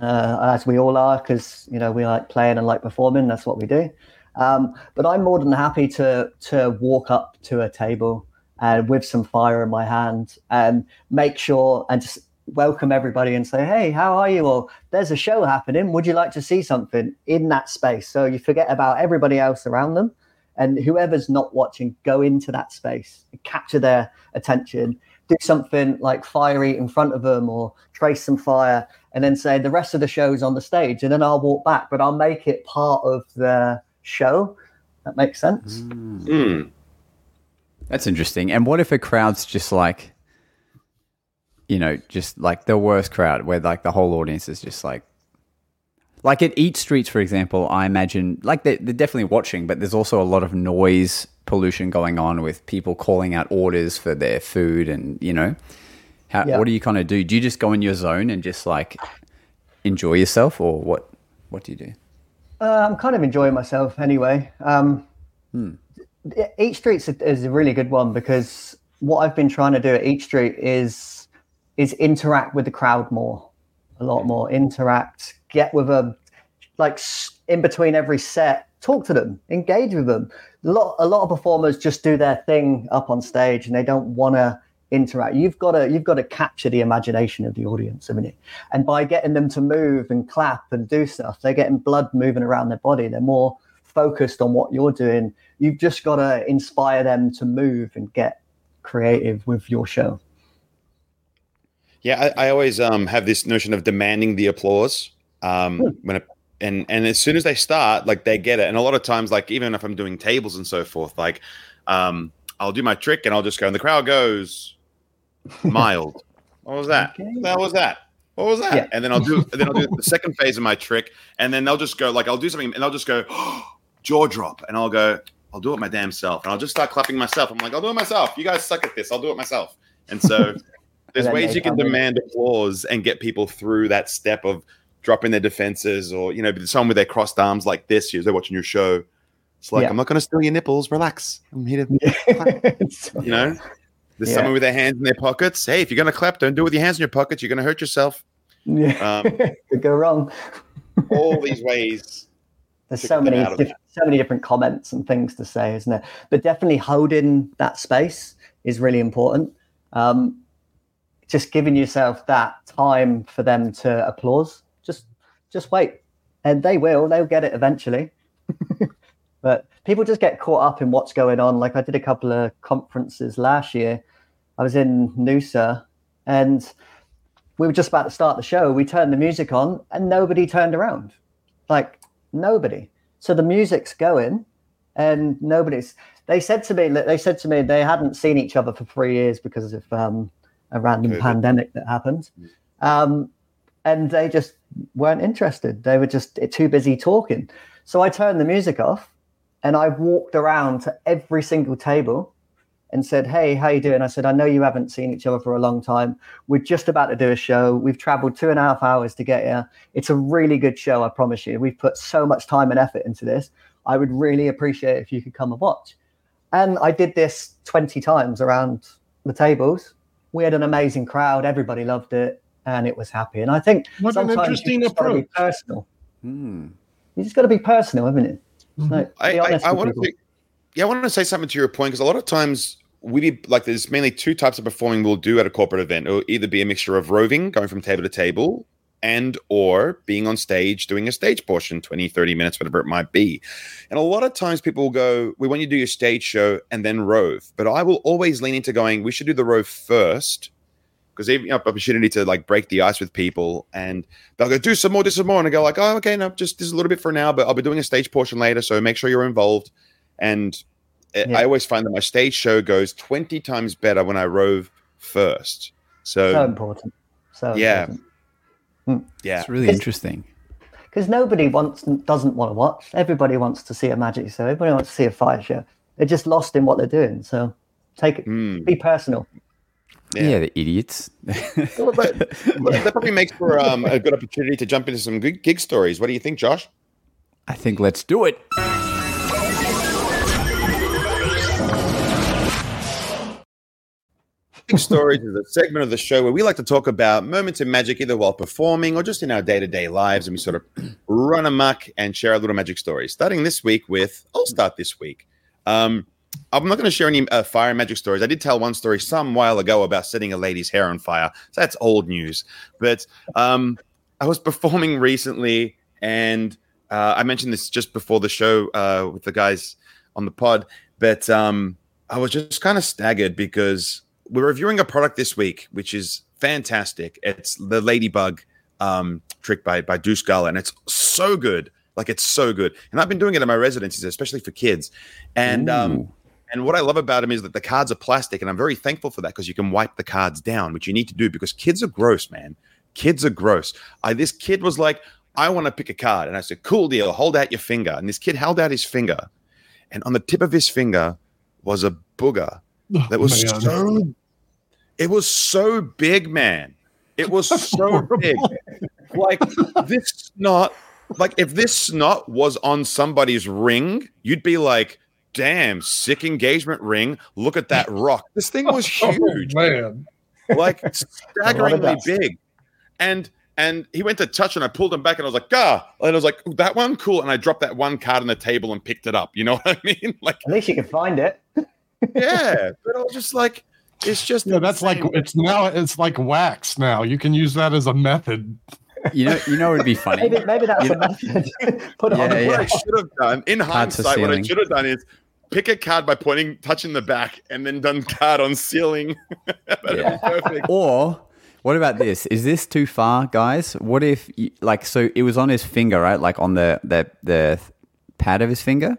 Speaker 5: uh, as we all are, because you know we like playing and like performing. That's what we do. Um, but I'm more than happy to to walk up to a table and with some fire in my hand and make sure and just welcome everybody and say, "Hey, how are you?" Or there's a show happening. Would you like to see something in that space? So you forget about everybody else around them and whoever's not watching go into that space capture their attention do something like eat in front of them or trace some fire and then say the rest of the show's on the stage and then i'll walk back but i'll make it part of the show that makes sense
Speaker 4: Mm.
Speaker 2: that's interesting and what if a crowd's just like you know just like the worst crowd where like the whole audience is just like like at Eat Streets, for example, I imagine like they're, they're definitely watching, but there's also a lot of noise pollution going on with people calling out orders for their food, and you know, how,
Speaker 5: Yeah.
Speaker 2: what do you kind of do? Do you just go in your zone and just like enjoy yourself, or what? What do you do?
Speaker 5: Uh, I'm kind of enjoying myself anyway. Um, Eat Street is a really good one because what I've been trying to do at Eat Street is is interact with the crowd more, a lot more. Interact, get with them, like in between every set, talk to them, engage with them. A lot, a lot of performers just do their thing up on stage and they don't want to interact. You've got to, you've got to capture the imagination of the audience, haven't you? And by getting them to move and clap and do stuff, they're getting blood moving around their body. They're more focused on what you're doing. You've just got to inspire them to move and get creative with your show.
Speaker 4: Yeah, I, I always um, have this notion of demanding the applause um, when it, and and as soon as they start, like they get it. And a lot of times, like even if I'm doing tables and so forth, like um, I'll do my trick and I'll just go, and the crowd goes mild. what was that?
Speaker 5: Okay.
Speaker 4: What was that? What was that?
Speaker 5: Yeah.
Speaker 4: And then I'll do then I'll do the second phase of my trick, and then they'll just go like I'll do something, and they'll just go jaw drop, and I'll go. I'll do it my damn self, and I'll just start clapping myself. I'm like, I'll do it myself. You guys suck at this. I'll do it myself. And so there's
Speaker 5: then
Speaker 4: ways you can
Speaker 5: come in.
Speaker 4: demand applause and get people through that step of dropping their defenses, or you know, someone with their crossed arms like this. They're watching your show. It's like
Speaker 5: Yeah.
Speaker 4: I'm not going to steal your nipples. Relax. I'm here to, you know. There's
Speaker 5: Yeah.
Speaker 4: someone with their hands in their pockets. Hey, if you're going to clap, don't do it with your hands in your pockets. You're going to hurt yourself.
Speaker 5: yeah.
Speaker 4: Um,
Speaker 5: Could go wrong.
Speaker 4: all these ways.
Speaker 5: There's so many, diff- so many different comments and things to say, isn't there? But definitely holding that space is really important. Um, just giving yourself that time for them to applause. Just, just wait, and they will. They'll get it eventually. but people just get caught up in what's going on. Like I did a couple of conferences last year. I was in Noosa, and we were just about to start the show. We turned the music on, and nobody turned around. Like nobody. So the music's going, and nobody's. They said to me, they said to me, they hadn't seen each other for three years because of um, a random
Speaker 4: COVID.
Speaker 5: pandemic that happened, um, and they just weren't interested. They were just too busy talking. So I turned the music off, and I walked around to every single table and said, "Hey, how you doing?" I said, "I know you haven't seen each other for a long time. We're just about to do a show. We've traveled two and a half hours to get here. It's a really good show, I promise you. We've put so much time and effort into this. I would really appreciate it if you could come and watch." And I did this 20 times around the tables. We had an amazing crowd. Everybody loved it, and it was happy. And I think
Speaker 3: What an interesting
Speaker 5: you just gotta be
Speaker 3: approach.
Speaker 5: personal.
Speaker 2: Hmm.
Speaker 5: You just got to be personal, haven't it?
Speaker 3: Mhm.
Speaker 5: Like,
Speaker 4: I, I,
Speaker 5: honest
Speaker 4: I want to yeah, I want to say something to your point because a lot of times we be like there's mainly two types of performing we'll do at a corporate event. It'll either be a mixture of roving, going from table to table, and or being on stage doing a stage portion 20 30 minutes whatever it might be and a lot of times people will go we want you to do your stage show and then rove but i will always lean into going we should do the rove first because they have opportunity to like break the ice with people and they'll go do some more do some more and i go like oh okay no just this is a little bit for now but i'll be doing a stage portion later so make sure you're involved and
Speaker 5: Yeah.
Speaker 4: i always find that my stage show goes 20 times better when i rove first so,
Speaker 5: So important. So
Speaker 4: yeah
Speaker 5: important.
Speaker 4: yeah
Speaker 2: It's really
Speaker 5: It's-
Speaker 2: interesting.
Speaker 5: because nobody wants doesn't want to watch. Everybody wants to see a magic show. Everybody wants to see a fire show. They're just lost in what they're doing. So take it.
Speaker 4: Mm.
Speaker 5: Be personal.
Speaker 4: Yeah.
Speaker 2: Yeah, the idiots.
Speaker 4: Well, but, but that probably makes for um, a good opportunity to jump into some good gig stories. What do you think, Josh?
Speaker 2: I think let's do it.
Speaker 4: Gig stories is a segment of the show where we like to talk about moments of magic, either while performing or just in our day to day lives, and we sort of run amok and share our little magic stories. Starting this week with, I'll start this week. Um, I'm not going to share any uh, fire magic stories. I did tell one story some while ago about setting a lady's hair on fire. So that's old news. But um, I was performing recently, and uh, I mentioned this just before the show uh, with the guys on the pod. But um, I was just kind of staggered because we're reviewing a product this week, which is fantastic. It's the Ladybug um, trick by by Deuce Gala, and it's so good. Like it's so good. And I've been doing it in my residencies, especially for kids. And um, and what I love about them is that the cards are plastic, and I'm very thankful for that because you can wipe the cards down, which you need to do because kids are gross, man. Kids are gross. I this kid was like, I want to pick a card, and I said, "Cool deal. Hold out your finger." And this kid held out his finger, and on the tip of his finger was a booger that was
Speaker 3: Oh,
Speaker 4: so. It was so big, man. It was so big. Like this snot. Like if this snot was on somebody's ring, you'd be like, "Damn, sick engagement ring. Look at that rock." This thing was huge
Speaker 3: Oh, man.
Speaker 4: like staggeringly big. And and he went to touch and I pulled him back and I was like, ah, and I was like, that one, cool. And I dropped that one card on the table and picked it up. You know what I mean? Like,
Speaker 5: At least you can find it.
Speaker 4: yeah. But I was just like, it's just
Speaker 3: Yeah, that's like it's now it's like wax now. You can use that as a method.
Speaker 2: You know, you know, it'd be funny.
Speaker 5: Maybe maybe that's
Speaker 2: You
Speaker 5: a method. Put it on the
Speaker 2: yeah.
Speaker 4: what I should have done in
Speaker 2: Cards
Speaker 4: hindsight, what I should have done is pick a card by pointing, touching the back, and then done card on ceiling. That'd
Speaker 2: Yeah.
Speaker 4: be perfect.
Speaker 2: Or what about this? Is this too far, guys? What if, you, like, so it was on his finger, right? Like on the the the pad of his finger.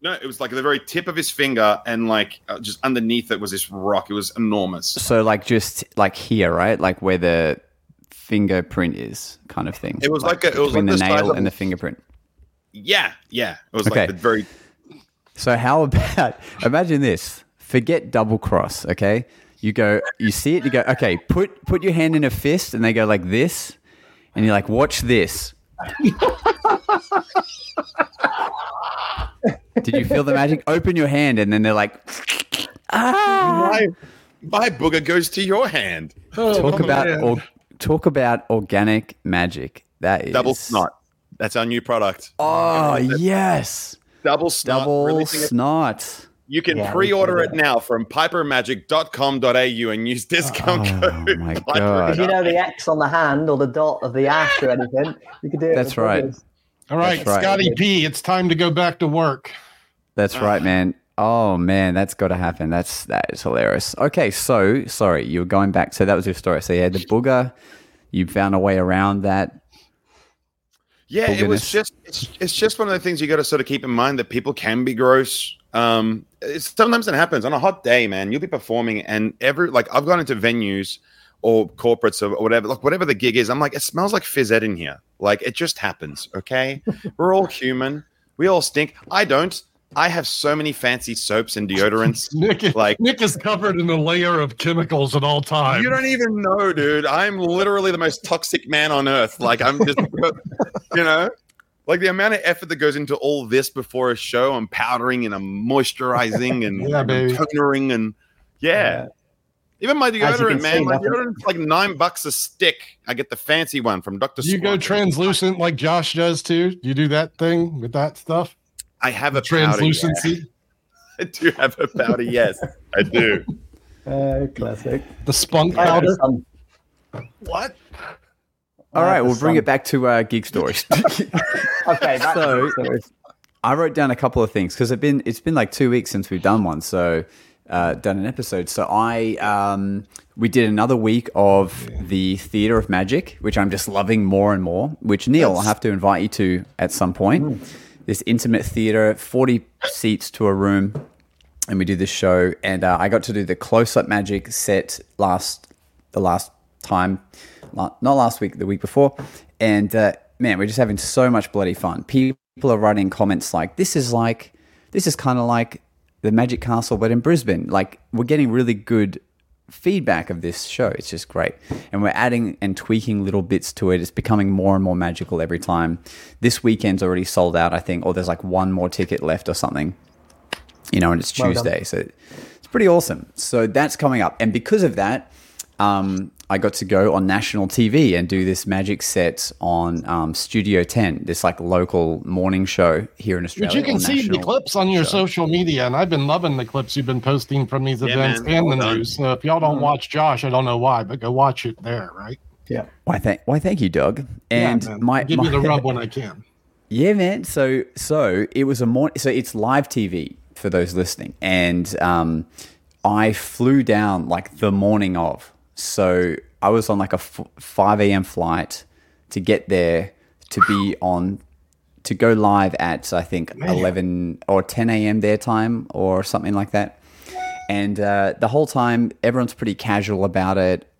Speaker 4: No, it was like the very tip of his finger, and like uh, just underneath it was this rock. It was enormous.
Speaker 2: So like just like here, right? Like where the fingerprint is, kind of thing.
Speaker 4: It was like a- it was like
Speaker 2: the
Speaker 4: the
Speaker 2: nail and the fingerprint.
Speaker 4: Yeah, yeah. It was
Speaker 2: Okay.
Speaker 4: like the very
Speaker 2: So how about imagine this? Forget double cross, okay? You go, you see it, you go, okay, put put your hand in a fist, and they go like this, and you're like, watch this. Did you feel the magic? Open your hand, and then they're like, ah.
Speaker 4: my, my booger goes to your hand.
Speaker 2: Talk
Speaker 3: Oh,
Speaker 2: about
Speaker 3: man.
Speaker 2: or, talk about organic magic. That is
Speaker 4: Double snot. That's our new product.
Speaker 2: Oh yes,
Speaker 4: Double snot.
Speaker 2: double
Speaker 4: releasing
Speaker 2: snot.
Speaker 4: You can
Speaker 5: Yeah,
Speaker 4: pre-order it now from pipermagic.com.au and use discount
Speaker 2: Oh,
Speaker 4: code.
Speaker 2: my
Speaker 4: Piper-
Speaker 2: God.
Speaker 5: If you know the X on the hand or the dot of the ash or anything, you can do it.
Speaker 2: That's right.
Speaker 5: buggers.
Speaker 3: All right,
Speaker 2: That's right.
Speaker 3: Scotty P, it's time to go back to work.
Speaker 2: That's right, man. Oh man, that's got to happen. That's that is hilarious. Okay, so sorry, you were going back. So that was your story. So yeah, the booger. You found a way around that.
Speaker 4: Yeah, it was just it's, it's just one of the things you got to sort of keep in mind that people can be gross. Um, it's, sometimes it happens on a hot day, man. You'll be performing, and every like I've gone into venues or corporates or whatever, like whatever the gig is. I'm like, it smells like phys ed in here. Like it just happens. Okay, we're all human. We all stink. I don't. I have so many fancy soaps and deodorants.
Speaker 3: Nick, is-
Speaker 4: Like-
Speaker 3: Nick is covered in a layer of chemicals at all times.
Speaker 4: You don't even know, dude. I'm literally the most toxic man on earth. Like I'm just, you know, like the amount of effort that goes into all this before a show. I'm powdering and I'm moisturizing and
Speaker 3: Yeah, baby.
Speaker 4: tonering and yeah. Even my
Speaker 5: As you can
Speaker 4: deodorant, man. My deodorant's like nine bucks a stick. I get the fancy one from Dr.
Speaker 3: Do you go translucent like Josh does too? You do that thing with that stuff?
Speaker 4: I have a.
Speaker 3: Translucency.
Speaker 4: I do have a powder. Yes, I do.
Speaker 5: Uh, classic.
Speaker 3: The spunk powder.
Speaker 5: some-
Speaker 3: What?
Speaker 2: All
Speaker 5: I
Speaker 2: right,
Speaker 5: have
Speaker 2: we'll bring it back to uh, gig stories.
Speaker 5: Okay, that's
Speaker 2: So-
Speaker 5: so,
Speaker 2: I wrote down a couple of things because it's been it's been like two weeks since we've done one, so uh, done an episode. So I um, we did another week of the Theater of Magic, which I'm just loving more and more. Which Neal, I'll have to invite you to at some point. This intimate theater, forty seats to a room, and we do this show. And uh, I got to do the close up magic set last the last time, not last week, the week before. And uh, man, we're just having so much bloody fun. People are writing comments like, "This is like, this is kind of like the Magic Castle, but in Brisbane." Like we're getting really good feedback of this show. It's just great. And we're adding and tweaking little bits to it. It's becoming more and more magical every time. This weekend's already sold out, I think, or there's like one more ticket left or something. You know, and it's
Speaker 5: Well done.
Speaker 2: Tuesday. So it's pretty awesome. So that's coming up. And because of that, um, I got to go on national TV and do this magic set on um, Studio 10, this like local morning show here in Australia.
Speaker 3: But you can see the clips on your
Speaker 2: show.
Speaker 3: social media, and I've been loving the clips you've been posting from these
Speaker 4: Yeah,
Speaker 3: events
Speaker 4: man.
Speaker 3: and the
Speaker 4: done.
Speaker 3: news. So if y'all don't watch Josh, I don't know why, but go watch it there, right?
Speaker 5: yeah.
Speaker 2: Why, thank, why, thank you, Doug. And
Speaker 3: yeah, man.
Speaker 2: my,
Speaker 3: give
Speaker 2: my
Speaker 3: you the rub when I can.
Speaker 2: Yeah, man. So so it was a morning. So it's live TV for those listening, and um, I flew down like the morning of. So I was on like a f- five a.m. flight to get there to be on to go live at I think eleven or ten a.m. their time or something like that. And uh, the whole time, everyone's pretty casual about it.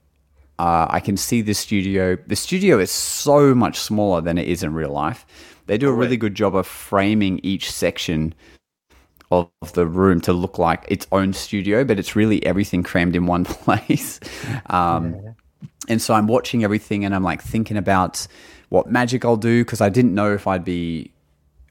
Speaker 2: Uh, I can see the studio. The studio is so much smaller than it is in real life. They do a really good job of framing each section of the room to look like its own studio, but it's really everything crammed in one place. Um, And so I'm watching everything and I'm like thinking about what magic I'll do because I didn't know if I'd be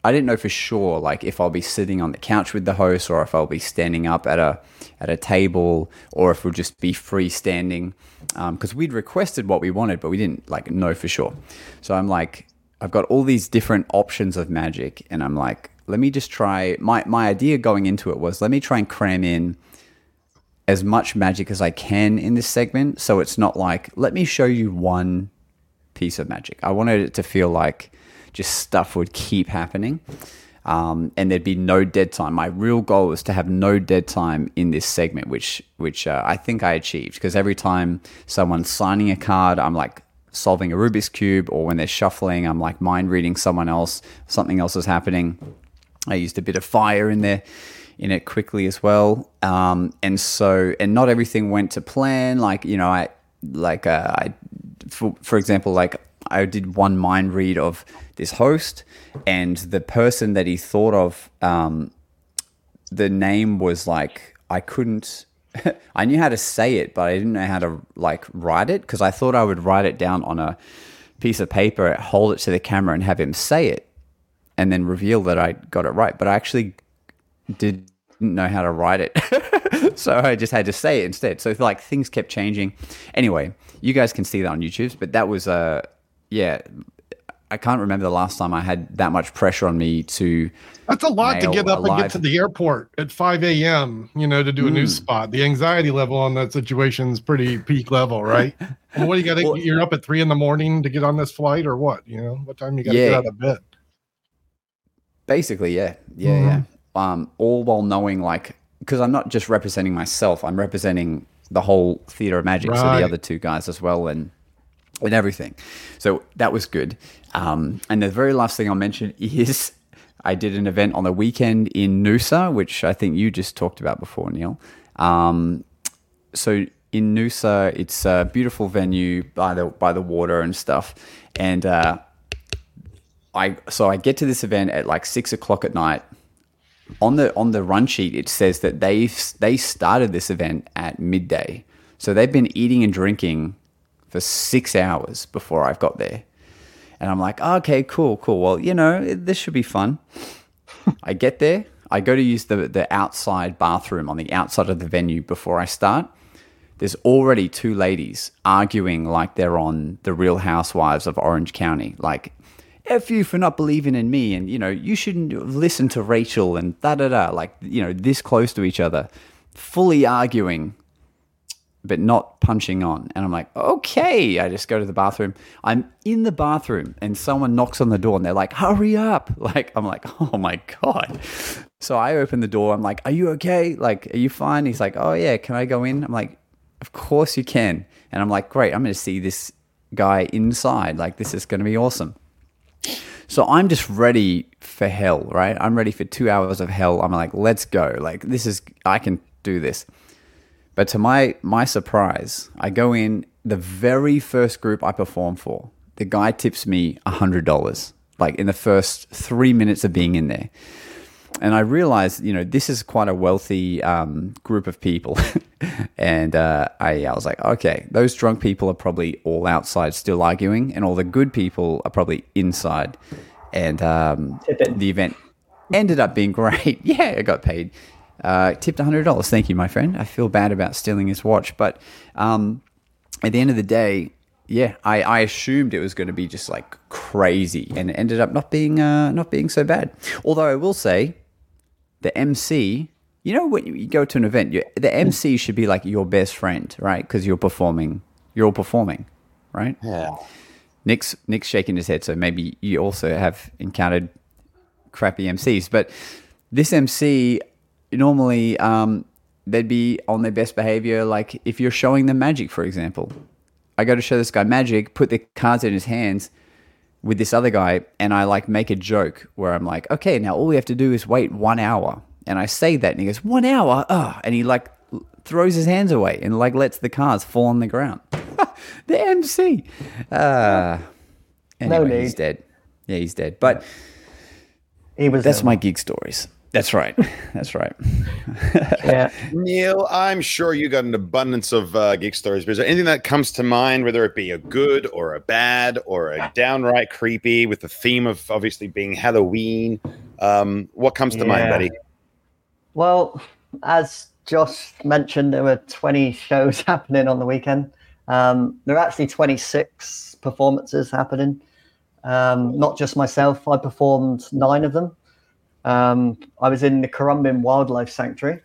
Speaker 2: I didn't know for sure, like if I'll be sitting on the couch with the host, or if I'll be standing up at a at a table, or if we'll just be freestanding. Because we'd requested what we wanted, but we didn't like know for sure. So I'm like, I've got all these different options of magic, and I'm like, let me just try. My my idea going into it was let me try and cram in as much magic as I can in this segment, so it's not like let me show you one piece of magic. I wanted it to feel like just stuff would keep happening. Um, and there'd be no dead time. My real goal was to have no dead time in this segment, which which uh, I think I achieved because every time someone's signing a card, I'm like solving a Rubik's cube, or when they're shuffling, I'm like mind reading someone else. Something else is happening. I used a bit of fire in there in it quickly as well. Um, and so, and not everything went to plan. Like, you know, I, like, uh, I, for, for example, like I did one mind read of this host and the person that he thought of, um, the name was like, I couldn't, I knew how to say it, but I didn't know how to like write it because I thought I would write it down on a piece of paper, hold it to the camera and have him say it and then reveal that I got it right. But I actually didn't know how to write it. so I just had to say it instead. So like things kept changing. Anyway, you guys can see that on YouTube, but that was uh yeah, I can't remember the last time I had that much pressure on me to
Speaker 3: That's a lot to get up and get to the airport at 5 a.m., you know, to do a news spot. The anxiety level on that situation is pretty peak level, right? and what do you got
Speaker 2: Well-
Speaker 3: you're up at three in the morning to get on this flight or what? You know, what time you got to
Speaker 2: Yeah.
Speaker 3: get out of bed?
Speaker 2: Basically, yeah, yeah, yeah. Um, all while knowing, like, because I'm not just representing myself; I'm representing the whole theater of magic, so the other two guys as well, and and everything. So that was good. Um, and the very last thing I'll mention is I did an event on the weekend in Noosa, which I think you just talked about before, Neal. Um, so in Noosa, it's a beautiful venue by the by the water and stuff, and uh, I so I get to this event at like six o'clock at night. On the on the run sheet, it says that they they started this event at midday, so they've been eating and drinking for six hours before I've got there, and I'm like, okay, cool, cool. Well, you know, this should be fun. I get there, I go to use the the outside bathroom on the outside of the venue before I start. There's already two ladies arguing like they're on the Real Housewives of Orange County, like F you for not believing in me. And, you know, you shouldn't listen to Rachel and da da da. Like, you know, this close to each other, fully arguing, but not punching on. And I'm like, okay. I just go to the bathroom. I'm in the bathroom and someone knocks on the door and they're like, hurry up. Like, I'm like, oh my God. So I open the door. I'm like, are you okay? Like, are you fine? He's like, oh yeah, can I go in? I'm like, of course you can. And I'm like, great. I'm going to see this guy inside. Like, this is going to be awesome. So I'm just ready for hell, right? I'm ready for two hours of hell. I'm like, let's go. Like, this is, I can do this. But to my my surprise, I go in the very first group I perform for. The guy tips me a hundred dollars, like in the first three minutes of being in there. And I realized, you know, this is quite a wealthy um, group of people. and uh, I, I was like, okay, those drunk people are probably all outside still arguing, and all the good people are probably inside. And um, the event ended up being great. yeah, I got paid. Uh, tipped $100. Thank you, my friend. I feel bad about stealing his watch. But um, at the end of the day, yeah, I, I assumed it was going to be just like crazy, and it ended up not being uh, not being so bad. Although I will say, the MC, you know, when you go to an event, the MC should be like your best friend, right? Because you're performing, you're all performing, right?
Speaker 4: Yeah.
Speaker 2: Nick's Nick's shaking his head, so maybe you also have encountered crappy MCs, but this MC normally um, they'd be on their best behavior. Like if you're showing them magic, for example, I go to show this guy magic, put the cards in his hands with this other guy, and I like make a joke where I'm like, okay, now all we have to do is wait one hour. And I say that, and he goes, one hour? Oh, and he like throws his hands away and like lets the cars fall on the ground. the MC. Uh, anyway,
Speaker 5: need.
Speaker 2: he's dead. Yeah, he's dead. But
Speaker 5: He was.
Speaker 2: that's my gig stories. That's right. That's right.
Speaker 5: Yeah.
Speaker 4: Neal, I'm sure you got an abundance of uh, gig stories. But is there anything that comes to mind, whether it be a good or a bad or a downright creepy, with the theme of obviously being Halloween? Um, what comes to mind, buddy?
Speaker 5: Well, as Josh mentioned, there were 20 shows happening on the weekend. Um, there are actually 26 performances happening. Um, not just myself, I performed nine of them. Um, I was in the Currumbin Wildlife Sanctuary.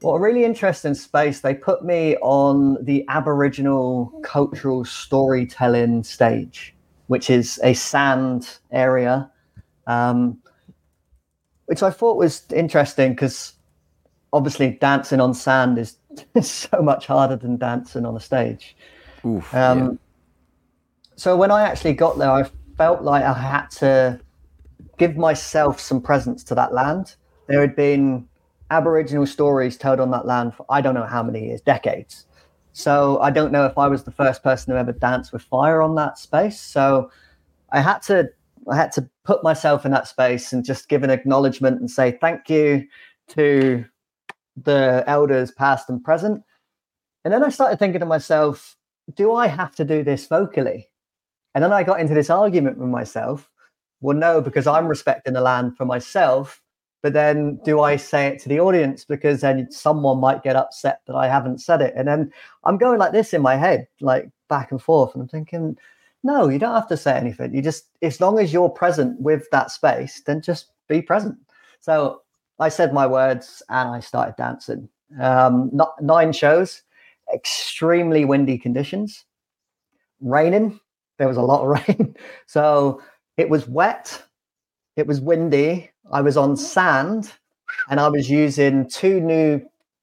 Speaker 5: What a really interesting space. They put me on the Aboriginal cultural storytelling stage, which is a sand area, um, which I thought was interesting because obviously dancing on sand is, so much harder than dancing on a stage.
Speaker 2: Oof.
Speaker 5: Um,
Speaker 2: yeah.
Speaker 5: So when I actually got there, I felt like I had to give myself some presence to that land. There had been Aboriginal stories told on that land for I don't know how many years, decades. So I don't know if I was the first person to ever dance with fire on that space. So I had to I had to put myself in that space and just give an acknowledgement and say thank you to the elders past and present. And then I started thinking to myself, do I have to do this vocally? And then I got into this argument with myself. Well, no, because I'm respecting the land for myself. But then do I say it to the audience because then someone might get upset that I haven't said it? And then I'm going like this in my head, like back and forth. And I'm thinking, no, you don't have to say anything. You just, as long as you're present with that space, then just be present. So I said my words and I started dancing. Um, not, nine shows, extremely windy conditions, raining. There was a lot of rain. So it was wet, it was windy. I was on sand and I was using two new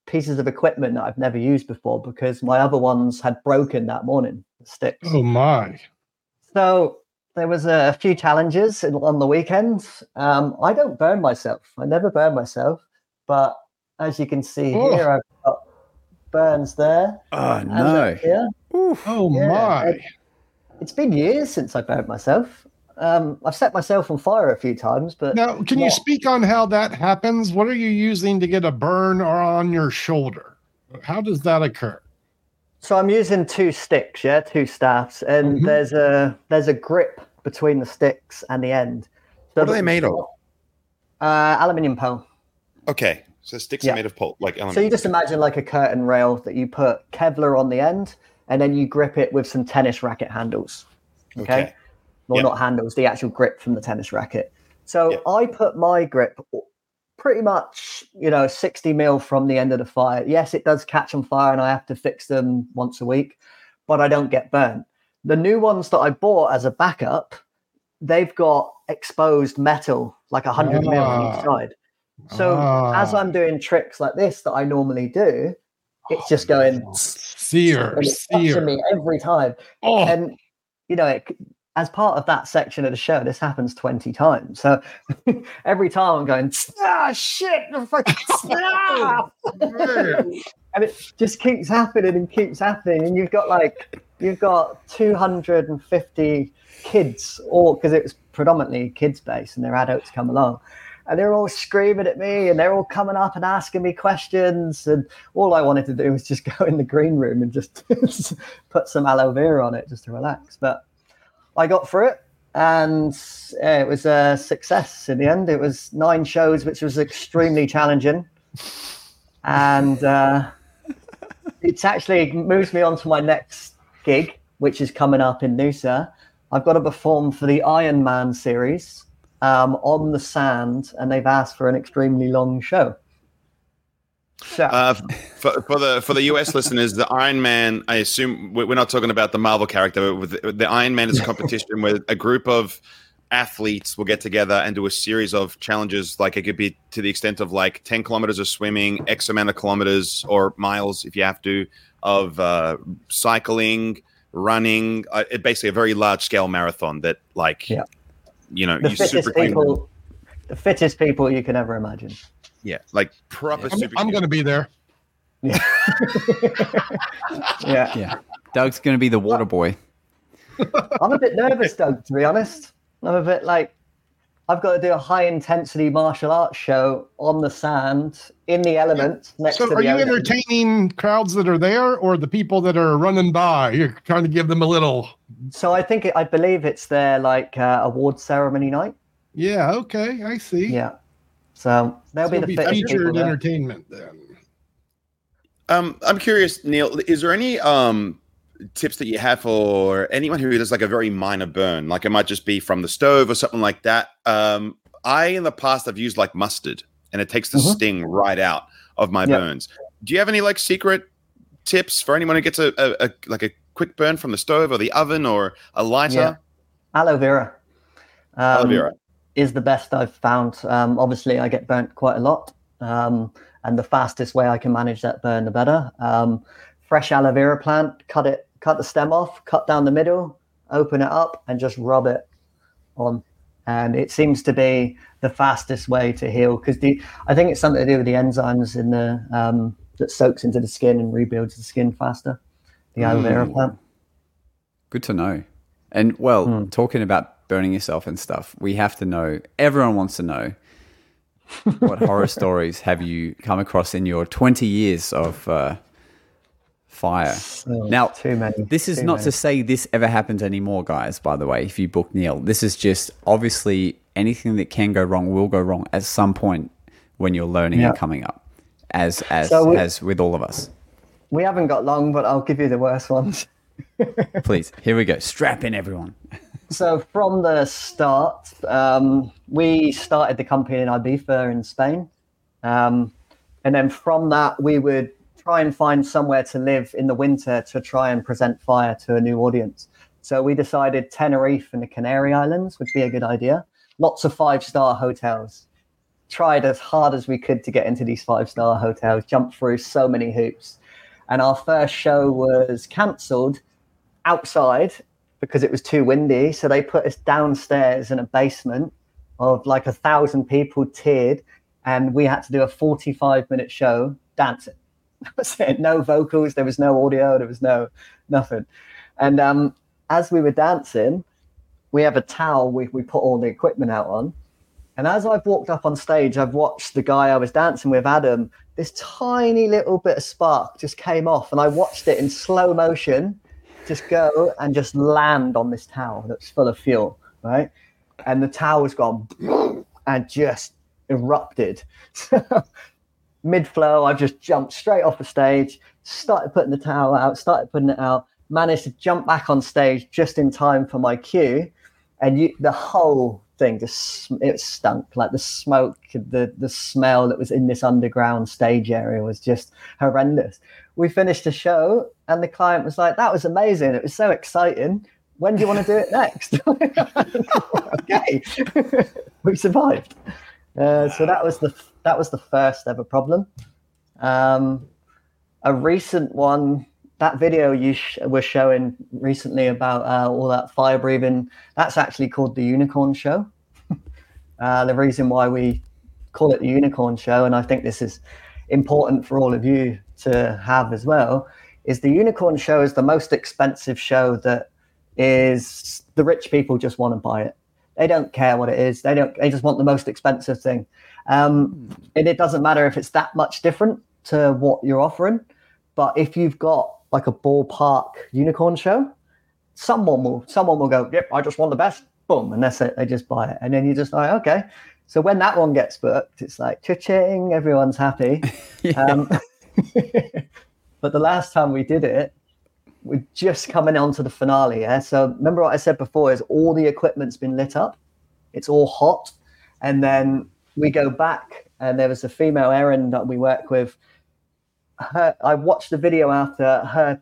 Speaker 5: pieces of equipment that I've never used before because my other ones had broken that morning, the sticks.
Speaker 3: Oh my.
Speaker 5: So there was a few challenges in, on the weekends. Um, I don't burn myself. I never burn myself, but as you can see
Speaker 3: Oh.
Speaker 5: here, I've got burns there.
Speaker 2: Oh no.
Speaker 5: up here.
Speaker 3: Oh
Speaker 5: Yeah,
Speaker 3: my.
Speaker 5: it- It's been years since I burnt myself. Um, I've set myself on fire a few times, but
Speaker 3: Now, can you speak on how that happens? What are you using to get a burn or on your shoulder? How does that occur?
Speaker 5: So I'm using two sticks, yeah, two staffs, and
Speaker 3: Mhm.
Speaker 5: there's a there's a grip between the sticks and the end. So
Speaker 4: What are they made of?
Speaker 5: Uh, aluminium pole.
Speaker 4: Okay, so sticks
Speaker 5: Yeah.
Speaker 4: are made of pole, like aluminium.
Speaker 5: So you just imagine like a curtain rail that you put Kevlar on the end, and then you grip it with some tennis racket handles. Okay.
Speaker 4: okay.
Speaker 5: Well,
Speaker 4: Yeah.
Speaker 5: not handles, the actual grip from the tennis racket. So
Speaker 4: Yeah.
Speaker 5: I put my grip pretty much, you know, 60 mil from the end of the fire. Yes, it does catch on fire and I have to fix them once a week, but I don't get burnt. The new ones that I bought as a backup, they've got exposed metal, like 100 mil on each
Speaker 3: Ah.
Speaker 5: side. So as
Speaker 3: Ah.
Speaker 5: I'm doing tricks like this that I normally do, it's just going
Speaker 3: Sear,
Speaker 5: and it's touching
Speaker 3: sear.
Speaker 5: me every time.
Speaker 3: Oh,
Speaker 5: And you know, it, as part of that section of the show, this happens 20 times. So every time I'm going, ah, shit, fucking ah!" and it just keeps happening and keeps happening. And you've got like, you've got 250 kids, all because it was predominantly kids based and their adults come along. And they're all screaming at me and they're all coming up and asking me questions. And all I wanted to do was just go in the green room and just put some aloe vera on it just to relax. But I got through it and uh, it was a success in the end. It was nine shows, which was extremely challenging. And uh, it's actually moves me on to my next gig, which is coming up in Noosa. I've got to perform for the Iron Man series um, on the sand, and they've asked for an extremely long show. So,
Speaker 4: Uh, for, for the for the US listeners, the Iron Man. I assume we- we're not talking about the Marvel character. With the, Iron Man is a competition where a group of athletes will get together and do a series of challenges. Like it could be to the extent of like ten kilometers of swimming, X amount of kilometers or miles if you have to, of uh, cycling, running. Uh, it basically a very large scale marathon that like
Speaker 5: Yeah.
Speaker 4: you know
Speaker 5: the
Speaker 4: you
Speaker 5: fittest
Speaker 4: super
Speaker 5: people, the fittest people you can ever imagine.
Speaker 4: Yeah, like proper
Speaker 3: I'm. I'm going to be there.
Speaker 5: Yeah. yeah.
Speaker 2: Yeah. Doug's going to be the water boy.
Speaker 5: I'm a bit nervous, Doug, to be honest. I'm a bit like, I've got to do a high intensity martial arts show on the sand in the elements next
Speaker 3: So,
Speaker 5: to
Speaker 3: are
Speaker 5: the
Speaker 3: you
Speaker 5: ocean.
Speaker 3: entertaining crowds that are there, or the people that are running by? You're trying to give them a little.
Speaker 5: So I think, it, I believe it's their like uh, award ceremony night.
Speaker 3: Yeah, okay, I see.
Speaker 5: Yeah. So they'll
Speaker 3: So
Speaker 5: be the
Speaker 3: be
Speaker 5: fittest
Speaker 3: featured entertainment then.
Speaker 4: Um, I'm curious, Neal. Is there any um tips that you have for anyone who does like a very minor burn? Like it might just be from the stove or something like that. Um, I in the past I've used like mustard, and it takes the
Speaker 5: Mhm.
Speaker 4: sting right out of my
Speaker 5: Yeah.
Speaker 4: burns. Do you have any like secret tips for anyone who gets a, a, a like a quick burn from the stove or the oven or a lighter?
Speaker 5: Yeah. Aloe vera. Um,
Speaker 4: Aloe vera.
Speaker 5: Is the best I've found. Um, obviously, I get burnt quite a lot, um, and the fastest way I can manage that burn, the better. Um, fresh aloe vera plant, cut it, cut the stem off, cut down the middle, open it up, and just rub it on. And it seems to be the fastest way to heal because the I think it's something to do with the enzymes in the um, that soaks into the skin and rebuilds the skin faster. The aloe vera
Speaker 2: Mm.
Speaker 5: plant.
Speaker 2: Good to know. And well,
Speaker 5: Hmm.
Speaker 2: talking about burning yourself and stuff, we have to know. Everyone wants to know what horror stories have you come across in your 20 years of uh, fire?
Speaker 5: Oh,
Speaker 2: Now,
Speaker 5: too many.
Speaker 2: This is
Speaker 5: too
Speaker 2: not
Speaker 5: many.
Speaker 2: to say this ever happens anymore, guys, by the way, if you book Neal. This is just obviously anything that can go wrong will go wrong at some point when you're learning
Speaker 5: Yeah.
Speaker 2: and coming up, as as
Speaker 5: So we-
Speaker 2: as with all of us.
Speaker 5: We haven't got long, but I'll give you the worst ones.
Speaker 2: Please, here we go. Strap in, everyone.
Speaker 5: So from the start, um, we started the company in Ibiza in Spain, um, and then from that we would try and find somewhere to live in the winter to try and present fire to a new audience. So we decided Tenerife and the Canary Islands would be a good idea. Lots of five-star hotels. Tried as hard as we could to get into these five-star hotels. Jumped through so many hoops, and our first show was cancelled outside because it was too windy. So they put us downstairs in a basement of like a thousand people tiered, and we had to do a 45 minute show dancing. No vocals, there was no audio, there was no nothing. And um, as we were dancing, we have a towel we, we put all the equipment out on. And as I've walked up on stage, I've watched the guy I was dancing with, Adam, this tiny little bit of spark just came off, and I watched it in slow motion just go and just land on this tower that's full of fuel, right? And the tower's gone and just erupted. Mid flow, I've just jumped straight off the stage, started putting the tower out, started putting it out, managed to jump back on stage just in time for my cue. and you the whole thing just it stunk like the smoke the the smell that was in this underground stage area was just horrendous we finished the show and the client was like that was amazing. It was so exciting. When do you want to do it next? Okay. We survived. Uh, so that was the that was the first ever problem. Um, a recent one that video you sh- were showing recently about uh, all that fire breathing, that's actually called the Unicorn Show. uh, the reason why we call it the Unicorn Show, and I think this is important for all of you to have as well, is the Unicorn Show is the most expensive show that is the rich people just want to buy it. They don't care what it is. They don't. They just want the most expensive thing, um, and it doesn't matter if it's that much different to what you're offering. But if you've got like a ballpark unicorn show, someone will someone will go, "Yep, I just want the best." Boom, and that's it. They just buy it, and then you're just like, okay. So when that one gets booked, it's like cha-ching, everyone's happy.
Speaker 2: Yeah.
Speaker 5: Um, but the last time we did it, we're just coming on to the finale. Yeah. So remember what I said before is all the equipment's been lit up, it's all hot, and then we go back, and there was a female Erin that we work with her I watched the video after her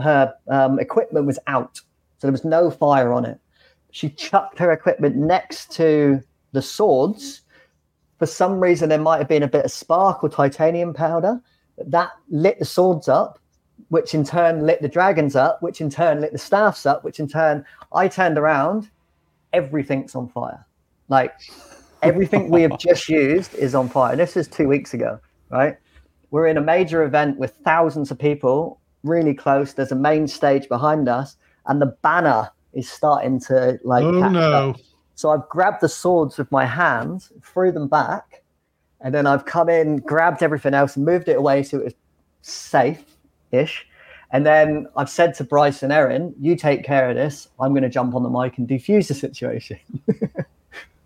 Speaker 5: her um, equipment was out, so there was no fire on it. She chucked her equipment next to the swords. For some reason, there might have been a bit of spark or titanium powder that lit the swords up, which in turn lit the dragons up, which in turn lit the staffs up, which in turn I turned around, everything's on fire. Like everything we have just used is on fire. This is two weeks ago, right? we're in a major event with thousands of people really close there's a main stage behind us and the banner is starting to like
Speaker 3: Oh
Speaker 5: catch
Speaker 3: no.
Speaker 5: up. so i've grabbed the swords with my hands threw them back and then i've come in grabbed everything else and moved it away so it was safe-ish and then i've said to bryce and erin you take care of this i'm going to jump on the mic and defuse the situation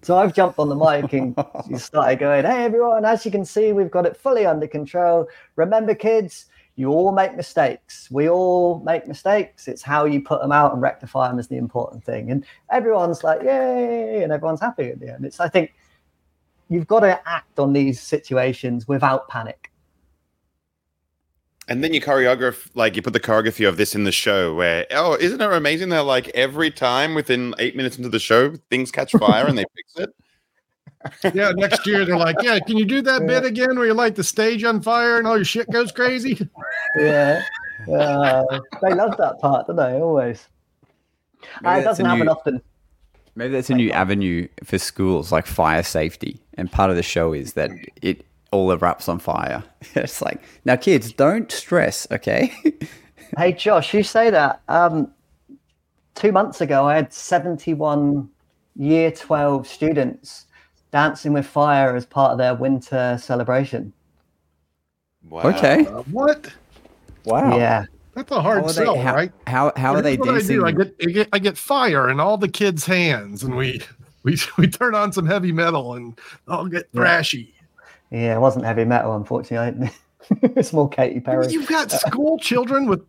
Speaker 5: So I've jumped on the mic and started going, Hey, everyone, as you can see, we've got it fully under control. Remember, kids, you all make mistakes. We all make mistakes. It's how you put them out and rectify them is the important thing. And everyone's like, Yay, and everyone's happy at the end. It's, I think, you've got to act on these situations without panic.
Speaker 4: And then you choreograph, like you put the choreography of this in the show where, oh, isn't it amazing that like every time within eight minutes into the show, things catch fire and they fix it?
Speaker 3: Yeah, next year they're like, yeah, can you do that bit again where you light the stage on fire and all your shit goes crazy?
Speaker 5: Yeah. Uh, they love that part, don't they? Always. Uh, it doesn't happen
Speaker 2: new-
Speaker 5: often.
Speaker 2: Maybe that's a new avenue for schools, like fire safety. And part of the show is that it all erupts on fire. It's like, now, kids, don't stress, okay?
Speaker 5: Hey, Josh, you say that. Um, two months ago, I had 71 year 12 students dancing with fire as part of their winter celebration.
Speaker 4: Wow.
Speaker 2: okay.
Speaker 3: Uh, what?
Speaker 2: Wow.
Speaker 5: Yeah.
Speaker 3: That's a hard
Speaker 2: How are they,
Speaker 3: sell,
Speaker 2: how,
Speaker 3: right?
Speaker 2: how, how are they
Speaker 3: Here's what I do. I get, I get I get fire in all the kids' hands, and we we we turn on some heavy metal, and I'll get thrashy.
Speaker 5: Yeah, it wasn't heavy metal, unfortunately. it's more Katy Perry.
Speaker 3: You've got school children with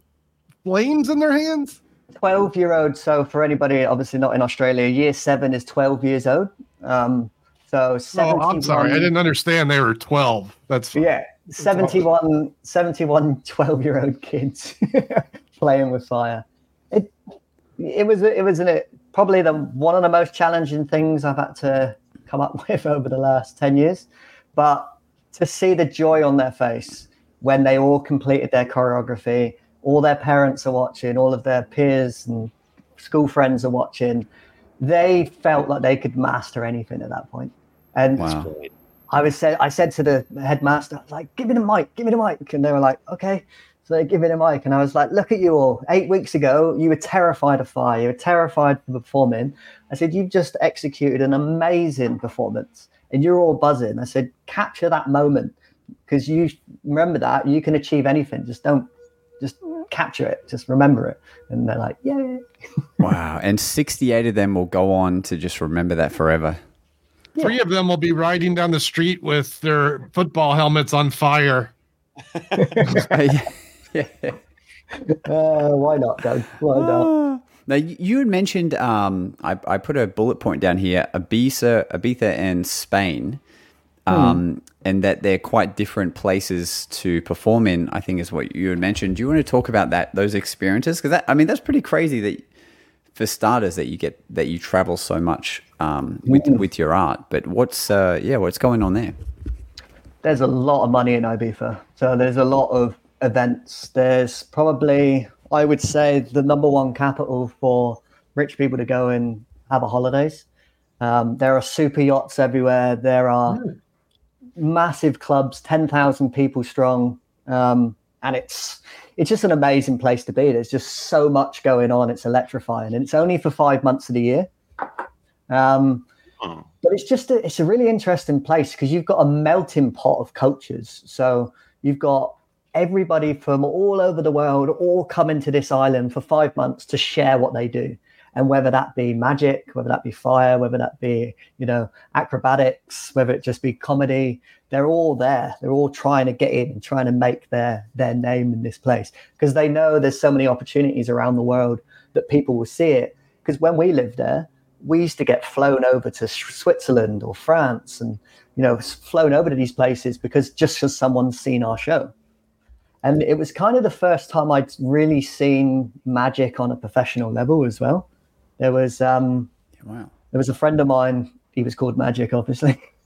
Speaker 3: flames in their hands.
Speaker 5: 12 year old. So, for anybody obviously not in Australia, year seven is 12 years old. Um, so,
Speaker 3: Oh, I'm sorry, I didn't understand they were 12. That's fine.
Speaker 5: Yeah, 71, 71 12 year old kids playing with fire. It it was it was an, probably the one of the most challenging things I've had to come up with over the last 10 years. But to see the joy on their face when they all completed their choreography, all their parents are watching, all of their peers and school friends are watching, they felt like they could master anything at that point. And
Speaker 2: Wow.
Speaker 5: I was said I said to the headmaster, like, give me the mic, give me the mic. And they were like, okay. So they give me the mic. And I was like, look at you all. Eight weeks ago, you were terrified of fire. You were terrified of performing. I said, you've just executed an amazing performance and you're all buzzing. I said, capture that moment because you remember that you can achieve anything. Just don't, just capture it. Just remember it. And they're like, yeah.
Speaker 2: Wow. And 68 of them will go on to just remember that forever.
Speaker 3: Three of them will be riding down the street with their football helmets on fire.
Speaker 2: yeah.
Speaker 5: Uh, why not, Doug? Why not?
Speaker 2: Now you had mentioned um, I, I put a bullet point down here: Ibiza, Ibiza, and Spain, um, and that they're quite different places to perform in. I think is what you had mentioned. Do you want to talk about that those experiences? Because I mean that's pretty crazy that for starters that you get that you travel so much um, with with your art. But what's uh, yeah, what's going on there?
Speaker 5: there's a lot of money in Ibiza. So there's a lot of events. There's probably, I would say, the number one capital for rich people to go and have a holidays. Um, there are super yachts everywhere. There are massive clubs, ten thousand people strong, um, and it's it's just an amazing place to be. There's just so much going on. It's electrifying, and it's only for five months of the year. Um,
Speaker 4: Oh.
Speaker 5: but it's just a, it's a really interesting place because you've got a melting pot of cultures so you've got everybody from all over the world all coming to this island for five months to share what they do and whether that be magic whether that be fire whether that be you know acrobatics whether it just be comedy they're all there. They're all trying to get in and trying to make their their name in this place because they know there's so many opportunities around the world that people will see it. Because when we lived there we used to get flown over to Switzerland or France and you know flown over to these places because just because someone's seen our show. And it was kind of the first time I'd really seen magic on a professional level as well. There was um
Speaker 2: Wow.
Speaker 5: there was a friend of mine he was called Magic obviously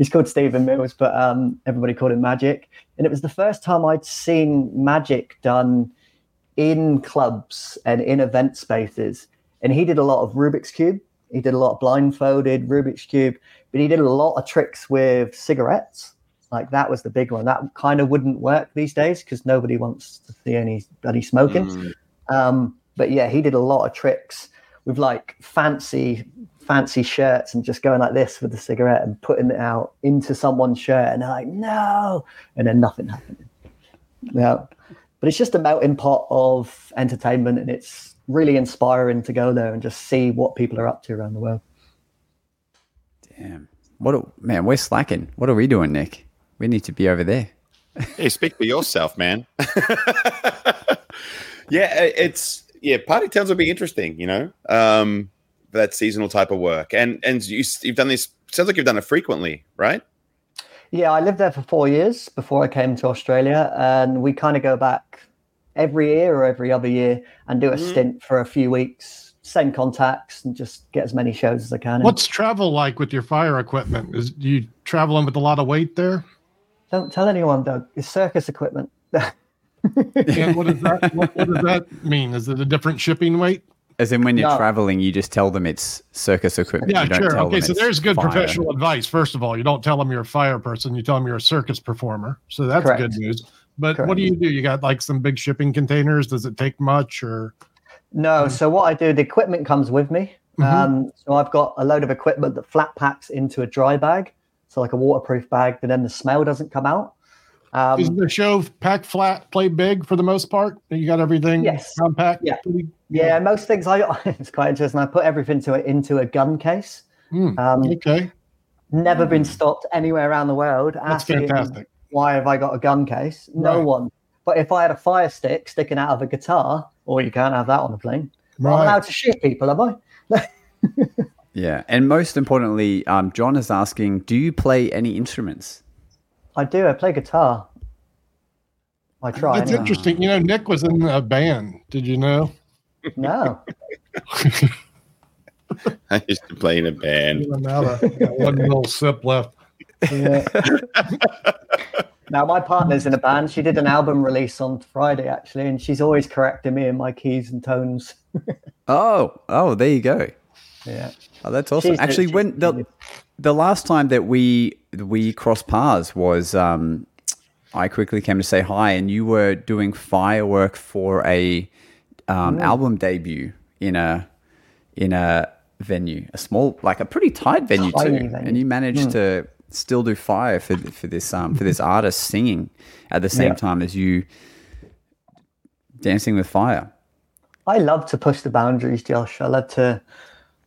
Speaker 5: he's called Stephen Mills but um everybody called him Magic and it was the first time I'd seen magic done in clubs and in event spaces and he did a lot of Rubik's cube. He did a lot of blindfolded Rubik's cube, but he did a lot of tricks with cigarettes. Like that was the big one. That kind of wouldn't work these days because nobody wants to see anybody smoking.
Speaker 4: Mm.
Speaker 5: Um, but yeah, he did a lot of tricks with like fancy, fancy shirts and just going like this with the cigarette and putting it out into someone's shirt, and they're like, no, and then nothing happened. Yeah, but it's just a melting pot of entertainment, and it's really inspiring to go there and just see what people are up to around the world.
Speaker 2: Damn. What a, man, we're slacking. What are we doing, Nick? We need to be over there.
Speaker 4: Hey, speak for yourself, man. yeah, it's yeah. Party towns will be interesting, you know, um, for that seasonal type of work. And and you, you've done this. Sounds like you've done it frequently, right?
Speaker 5: Yeah, I lived there for four years before I came to Australia, and we kind of go back every year or every other year and do a mm. stint for a few weeks, same contacts, and just get as many shows as I can. in.
Speaker 3: What's travel like with your fire equipment? Is do you traveling with a lot of weight there?
Speaker 5: Don't tell anyone, Doug. It's circus equipment.
Speaker 3: And what does that what, what does that mean? Is it a different shipping weight?
Speaker 2: As in when you're
Speaker 5: No.
Speaker 2: traveling, you just tell them it's circus equipment.
Speaker 3: Yeah,
Speaker 2: you don't
Speaker 3: sure.
Speaker 2: tell
Speaker 3: Okay, so there's good
Speaker 2: fire.
Speaker 3: professional advice. First of all, you don't tell them you're a fire person. You tell them you're a circus performer. So that's
Speaker 5: Correct.
Speaker 3: good news. But
Speaker 5: Correct.
Speaker 3: what do you do? You got like some big shipping containers. Does it take much or?
Speaker 5: No, so what I do, the equipment comes with me.
Speaker 3: Mhm.
Speaker 5: Um, so I've got a load of equipment that flat packs into a dry bag, so like a waterproof bag, but then the smell doesn't come out.
Speaker 3: Is
Speaker 5: Um,
Speaker 3: the show pack flat, play big for the most part? You got everything
Speaker 5: Yes.
Speaker 3: compact.
Speaker 5: Yeah.
Speaker 3: pretty-
Speaker 5: yeah, most things I it's quite interesting. I put everything to it into a gun case.
Speaker 3: Hmm,
Speaker 5: Um,
Speaker 3: okay,
Speaker 5: never been stopped anywhere around the world.
Speaker 3: that's
Speaker 5: asking,
Speaker 3: fantastic.
Speaker 5: Why have I got a gun case? No
Speaker 3: Right.
Speaker 5: one. But if I had a fire stick sticking out of a guitar, or you can't have that on a plane,
Speaker 3: right.
Speaker 5: I'm allowed to shoot people, am I?
Speaker 2: Yeah, and most importantly, um, John is asking, do you play any instruments?
Speaker 5: I do. I play guitar. I try.
Speaker 3: That's
Speaker 5: anyway.
Speaker 3: interesting. You know, Nick was in a band. Did you know?
Speaker 5: No.
Speaker 4: I used to play in a band.
Speaker 3: Even now, that- one little sip left.
Speaker 5: Yeah. now my partner's in a band. She did an album release on Friday actually, and she's always correcting me in my keys and tones.
Speaker 2: Oh, oh, there you go.
Speaker 5: Yeah.
Speaker 2: Oh, that's awesome.
Speaker 5: She's-
Speaker 2: Actually, when the the last time that we we crossed paths was, um, I quickly came to say hi, and you were doing firework for a um, album debut in a in a venue, a small, like a pretty tight venue
Speaker 5: Tiny
Speaker 2: too,
Speaker 5: venue.
Speaker 2: and you managed to still do fire for for this um for this artist singing at the same
Speaker 5: Yeah.
Speaker 2: time as you dancing with fire.
Speaker 5: I love to push the boundaries, Josh. I love to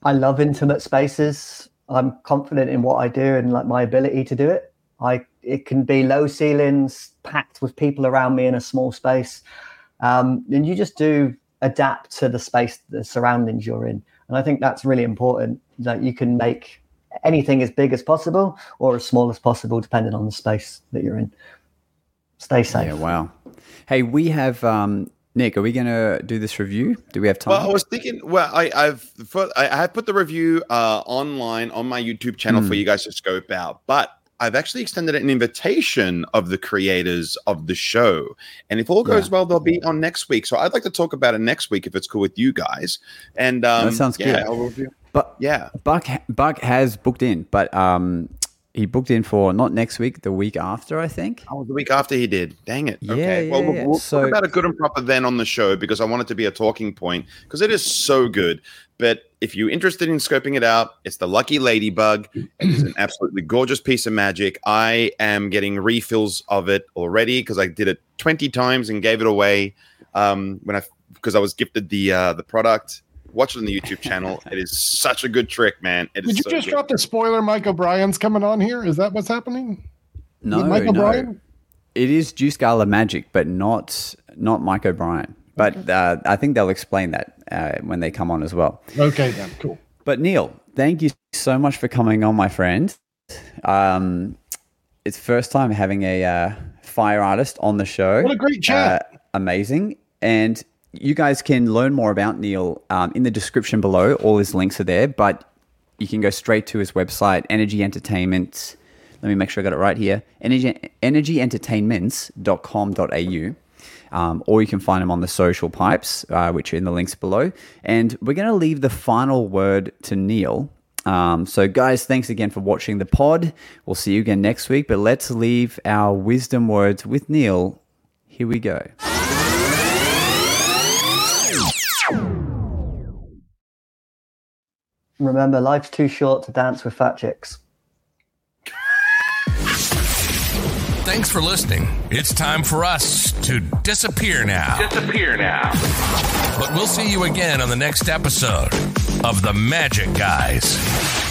Speaker 5: I love intimate spaces. I'm confident in what I do and like my ability to do it. I it can be low ceilings, packed with people around me in a small space. Um, and you just do adapt to the space, the surroundings you're in. And I think that's really important that you can make anything as big as possible or as small as possible, depending on the space that you're in. Stay safe.
Speaker 2: Yeah, wow. Hey, we have um, Nick. Are we going to do this review? Do we have time?
Speaker 4: Well, I was thinking. Well, I, I've I have put the review uh, online on my YouTube channel
Speaker 2: Hmm.
Speaker 4: for you guys to scope out, but I've actually extended an invitation of the creators of the show, and if all goes
Speaker 2: Yeah.
Speaker 4: well, they'll be on next week. So I'd like to talk about it next week if it's cool with you guys. And um,
Speaker 2: That sounds
Speaker 4: yeah,
Speaker 2: good. But
Speaker 4: Yeah,
Speaker 2: Buck Buck has booked in, but um, he booked in for not next week, the week after, I think.
Speaker 4: Oh, the week after he did. Dang it.
Speaker 2: Yeah,
Speaker 4: okay. well,
Speaker 2: yeah,
Speaker 4: we'll, we'll
Speaker 2: So-
Speaker 4: talk about a good and proper then on the show because I want it to be a talking point because it is so good. But if you're interested in scoping it out, it's the Lucky Ladybug. It is an absolutely gorgeous piece of magic. I am getting refills of it already because I did it 20 times and gave it away um, when I because I was gifted the uh, the product. Watch it on the YouTube channel. It is such a good trick, man. It is
Speaker 3: Did you
Speaker 4: so
Speaker 3: just
Speaker 4: good.
Speaker 3: drop the spoiler? Mike O'Brien's coming on here. Is that what's happening?
Speaker 2: No,
Speaker 3: With Mike
Speaker 2: no.
Speaker 3: O'Brien?
Speaker 2: It is Juice Gala Magic, but not not Mike O'Brien. But uh, I think they'll explain that uh, when they come on as well.
Speaker 3: Okay, then cool.
Speaker 2: But Neal, thank you so much for coming on, my friend. Um, it's first time having a uh, fire artist on the show.
Speaker 3: What a great chat.
Speaker 2: Uh, amazing. And you guys can learn more about Neal um, in the description below. All his links are there, but you can go straight to his website, Energy Entertainment. Let me make sure I got it right here. Energy, energyentertainments.com.au. Um, or you can find him on the social pipes, uh, which are in the links below. And we're going to leave the final word to Neal. Um, so, guys, thanks again for watching the pod. We'll see you again next week. But let's leave our wisdom words with Neal. Here we go.
Speaker 5: Remember, life's too short to dance with fat chicks.
Speaker 1: Thanks for listening. It's time for us to disappear now.
Speaker 6: Disappear now.
Speaker 1: But we'll see you again on the next episode of The Magic Guys.